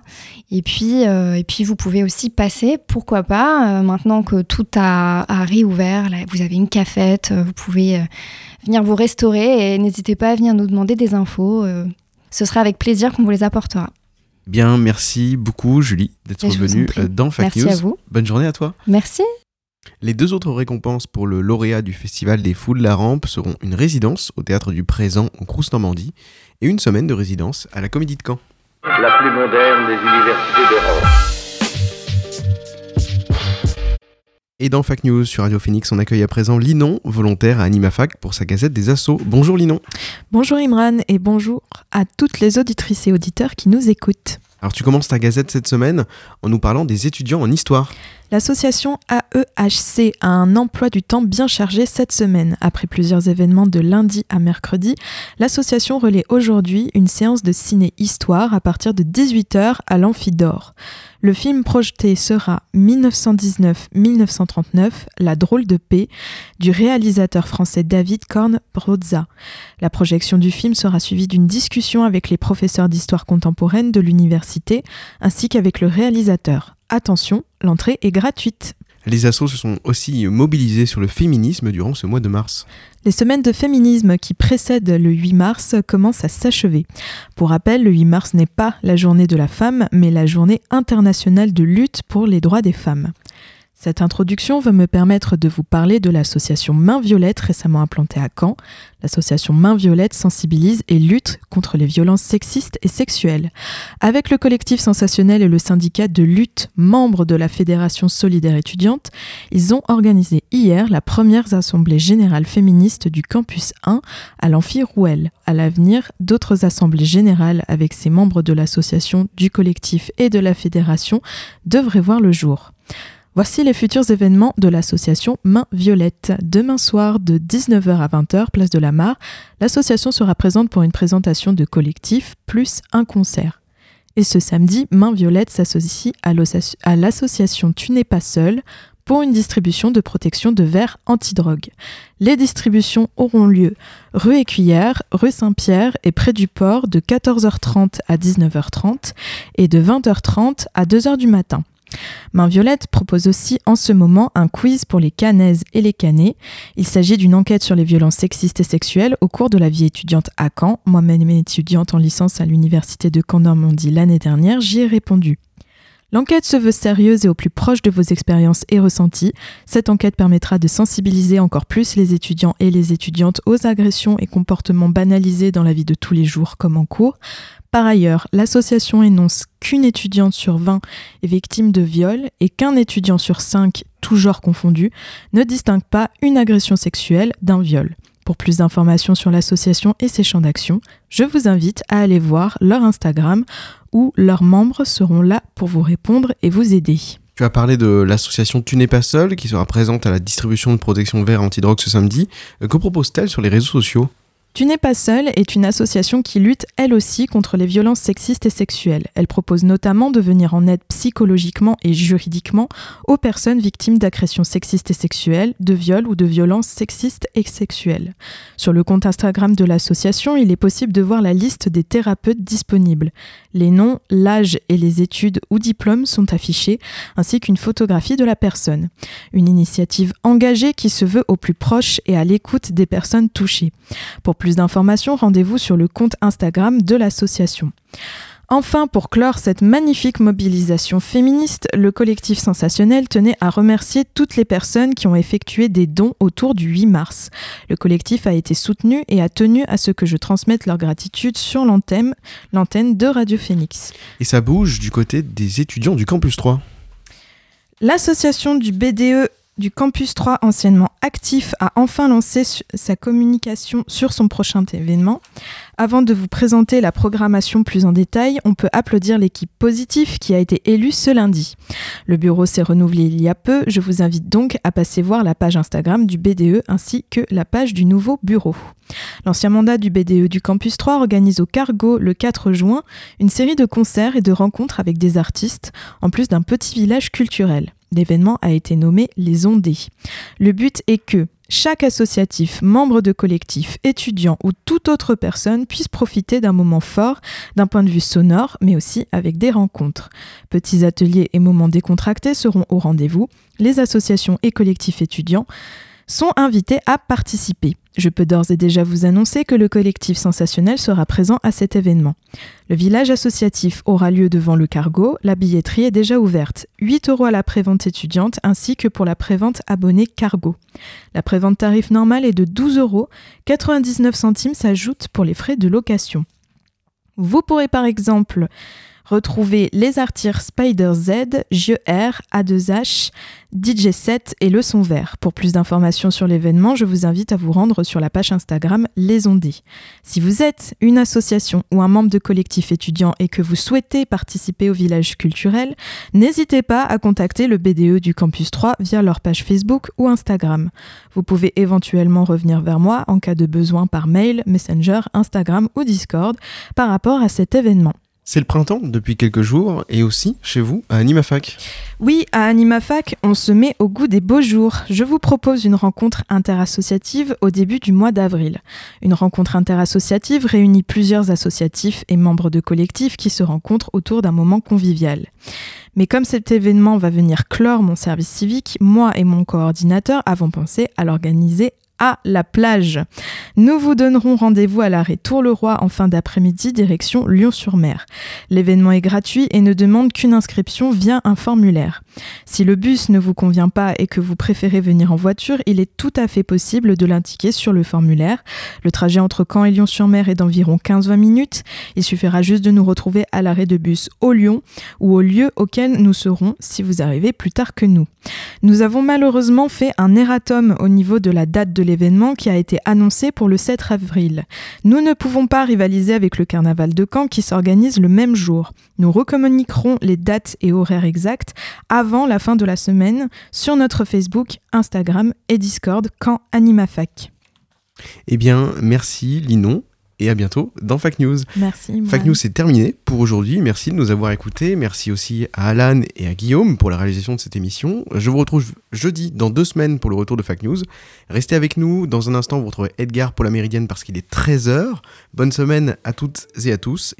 Et puis, euh, et puis vous pouvez aussi passer, pourquoi pas, euh, maintenant que tout a, a réouvert, là, vous avez une cafette, vous pouvez venir vous restaurer et n'hésitez pas à venir nous demander des infos. ce sera avec plaisir qu'on vous les apportera. Bien, merci beaucoup Julie d'être venue dans Fake Merci News. à vous. Bonne journée à toi. Merci. Les deux autres récompenses pour le lauréat du Festival des Fous de la Rampe seront une résidence au Théâtre du Présent au Crous Normandie et une semaine de résidence à la Comédie de Caen. la plus moderne des universités d'Europe. Et dans Fac News sur Radio Phoenix, on accueille à présent Linon, volontaire à Animafac pour sa gazette des Assauts. Bonjour Linon. Bonjour Imran et bonjour à toutes les auditrices et auditeurs qui nous écoutent. Alors tu commences ta gazette cette semaine en nous parlant des étudiants en histoire. L'association AEHC a un emploi du temps bien chargé cette semaine. Après plusieurs événements de lundi à mercredi, l'association relaie aujourd'hui une séance de ciné-histoire à partir de 18h à l'Amphidore. Le film projeté sera 1919-1939, La drôle de paix, du réalisateur français David Korn Brozza. La projection du film sera suivie d'une discussion avec les professeurs d'histoire contemporaine de l'université ainsi qu'avec le réalisateur. Attention, l'entrée est gratuite. Les assos se sont aussi mobilisés sur le féminisme durant ce mois de mars. Les semaines de féminisme qui précèdent le 8 mars commencent à s'achever. Pour rappel, le 8 mars n'est pas la journée de la femme, mais la journée internationale de lutte pour les droits des femmes. Cette introduction va me permettre de vous parler de l'association Main Violette récemment implantée à Caen. L'association Main Violette sensibilise et lutte contre les violences sexistes et sexuelles. Avec le collectif sensationnel et le syndicat de lutte, membres de la Fédération solidaire étudiante, ils ont organisé hier la première assemblée générale féministe du campus 1 à l'Amphi Rouel. À l'avenir, d'autres assemblées générales avec ces membres de l'association, du collectif et de la fédération devraient voir le jour. Voici les futurs événements de l'association Main Violette. Demain soir, de 19h à 20h, place de la Mare, l'association sera présente pour une présentation de collectif plus un concert. Et ce samedi, Main Violette s'associe à l'association Tu n'es pas seul pour une distribution de protection de verre antidrogue. Les distributions auront lieu rue Écuyère, rue Saint-Pierre et près du port de 14h30 à 19h30 et de 20h30 à 2h du matin. Main Violette propose aussi en ce moment un quiz pour les canaises et les canets. Il s'agit d'une enquête sur les violences sexistes et sexuelles au cours de la vie étudiante à Caen. Moi-même étudiante en licence à l'université de Caen-Normandie l'année dernière, j'y ai répondu. L'enquête se veut sérieuse et au plus proche de vos expériences et ressentis. Cette enquête permettra de sensibiliser encore plus les étudiants et les étudiantes aux agressions et comportements banalisés dans la vie de tous les jours comme en cours. Par ailleurs, l'association énonce qu'une étudiante sur 20 est victime de viol et qu'un étudiant sur 5, tout genre confondu, ne distingue pas une agression sexuelle d'un viol. Pour plus d'informations sur l'association et ses champs d'action, je vous invite à aller voir leur Instagram où leurs membres seront là pour vous répondre et vous aider. Tu as parlé de l'association Tu n'es pas seul qui sera présente à la distribution de protection vert antidrogue ce samedi. Euh, que propose-t-elle sur les réseaux sociaux? Tu n'es pas seule est une association qui lutte elle aussi contre les violences sexistes et sexuelles. Elle propose notamment de venir en aide psychologiquement et juridiquement aux personnes victimes d'agressions sexistes et sexuelles, de viols ou de violences sexistes et sexuelles. Sur le compte Instagram de l'association, il est possible de voir la liste des thérapeutes disponibles. Les noms, l'âge et les études ou diplômes sont affichés, ainsi qu'une photographie de la personne. Une initiative engagée qui se veut au plus proche et à l'écoute des personnes touchées. Plus d'informations, rendez-vous sur le compte Instagram de l'association. Enfin, pour clore cette magnifique mobilisation féministe, le collectif sensationnel tenait à remercier toutes les personnes qui ont effectué des dons autour du 8 mars. Le collectif a été soutenu et a tenu à ce que je transmette leur gratitude sur l'antenne, l'antenne de Radio Phoenix. Et ça bouge du côté des étudiants du campus 3. L'association du BDE du Campus 3, anciennement actif, a enfin lancé sa communication sur son prochain événement. Avant de vous présenter la programmation plus en détail, on peut applaudir l'équipe positive qui a été élue ce lundi. Le bureau s'est renouvelé il y a peu, je vous invite donc à passer voir la page Instagram du BDE ainsi que la page du nouveau bureau. L'ancien mandat du BDE du Campus 3 organise au Cargo le 4 juin une série de concerts et de rencontres avec des artistes, en plus d'un petit village culturel. L'événement a été nommé Les Ondés. Le but est que chaque associatif, membre de collectif, étudiant ou toute autre personne puisse profiter d'un moment fort d'un point de vue sonore, mais aussi avec des rencontres. Petits ateliers et moments décontractés seront au rendez-vous. Les associations et collectifs étudiants sont invités à participer. Je peux d'ores et déjà vous annoncer que le collectif sensationnel sera présent à cet événement. Le village associatif aura lieu devant le cargo, la billetterie est déjà ouverte, 8 euros à la prévente étudiante ainsi que pour la prévente abonnée cargo. La prévente tarif normal est de 12 euros, 99 centimes s'ajoutent pour les frais de location. Vous pourrez par exemple retrouver les artires Spider Z, Jeu R, A2H, DJ7 et le son vert. Pour plus d'informations sur l'événement, je vous invite à vous rendre sur la page Instagram Les Ondés. Si vous êtes une association ou un membre de collectif étudiant et que vous souhaitez participer au village culturel, n'hésitez pas à contacter le BDE du Campus 3 via leur page Facebook ou Instagram. Vous pouvez éventuellement revenir vers moi en cas de besoin par mail, Messenger, Instagram ou Discord par rapport à cet événement. C'est le printemps depuis quelques jours et aussi chez vous à Animafac. Oui, à Animafac, on se met au goût des beaux jours. Je vous propose une rencontre interassociative au début du mois d'avril. Une rencontre interassociative réunit plusieurs associatifs et membres de collectifs qui se rencontrent autour d'un moment convivial. Mais comme cet événement va venir clore mon service civique, moi et mon coordinateur avons pensé à l'organiser la plage. Nous vous donnerons rendez-vous à l'arrêt Tour-le-Roi en fin d'après-midi, direction Lyon-sur-Mer. L'événement est gratuit et ne demande qu'une inscription via un formulaire. Si le bus ne vous convient pas et que vous préférez venir en voiture, il est tout à fait possible de l'indiquer sur le formulaire. Le trajet entre Caen et Lyon-sur-Mer est d'environ 15-20 minutes. Il suffira juste de nous retrouver à l'arrêt de bus au Lyon ou au lieu auquel nous serons si vous arrivez plus tard que nous. Nous avons malheureusement fait un erratum au niveau de la date de l'événement qui a été annoncé pour le 7 avril. Nous ne pouvons pas rivaliser avec le carnaval de Caen qui s'organise le même jour. Nous recommuniquerons les dates et horaires exacts avant la fin de la semaine sur notre Facebook, Instagram et Discord quand AnimaFac. Eh bien, merci Linon et à bientôt dans Fac News. Merci. Fac News, c'est terminé pour aujourd'hui. Merci de nous avoir écoutés. Merci aussi à Alan et à Guillaume pour la réalisation de cette émission. Je vous retrouve jeudi dans deux semaines pour le retour de Fac News. Restez avec nous. Dans un instant, vous retrouverez Edgar pour la Méridienne parce qu'il est 13h. Bonne semaine à toutes et à tous.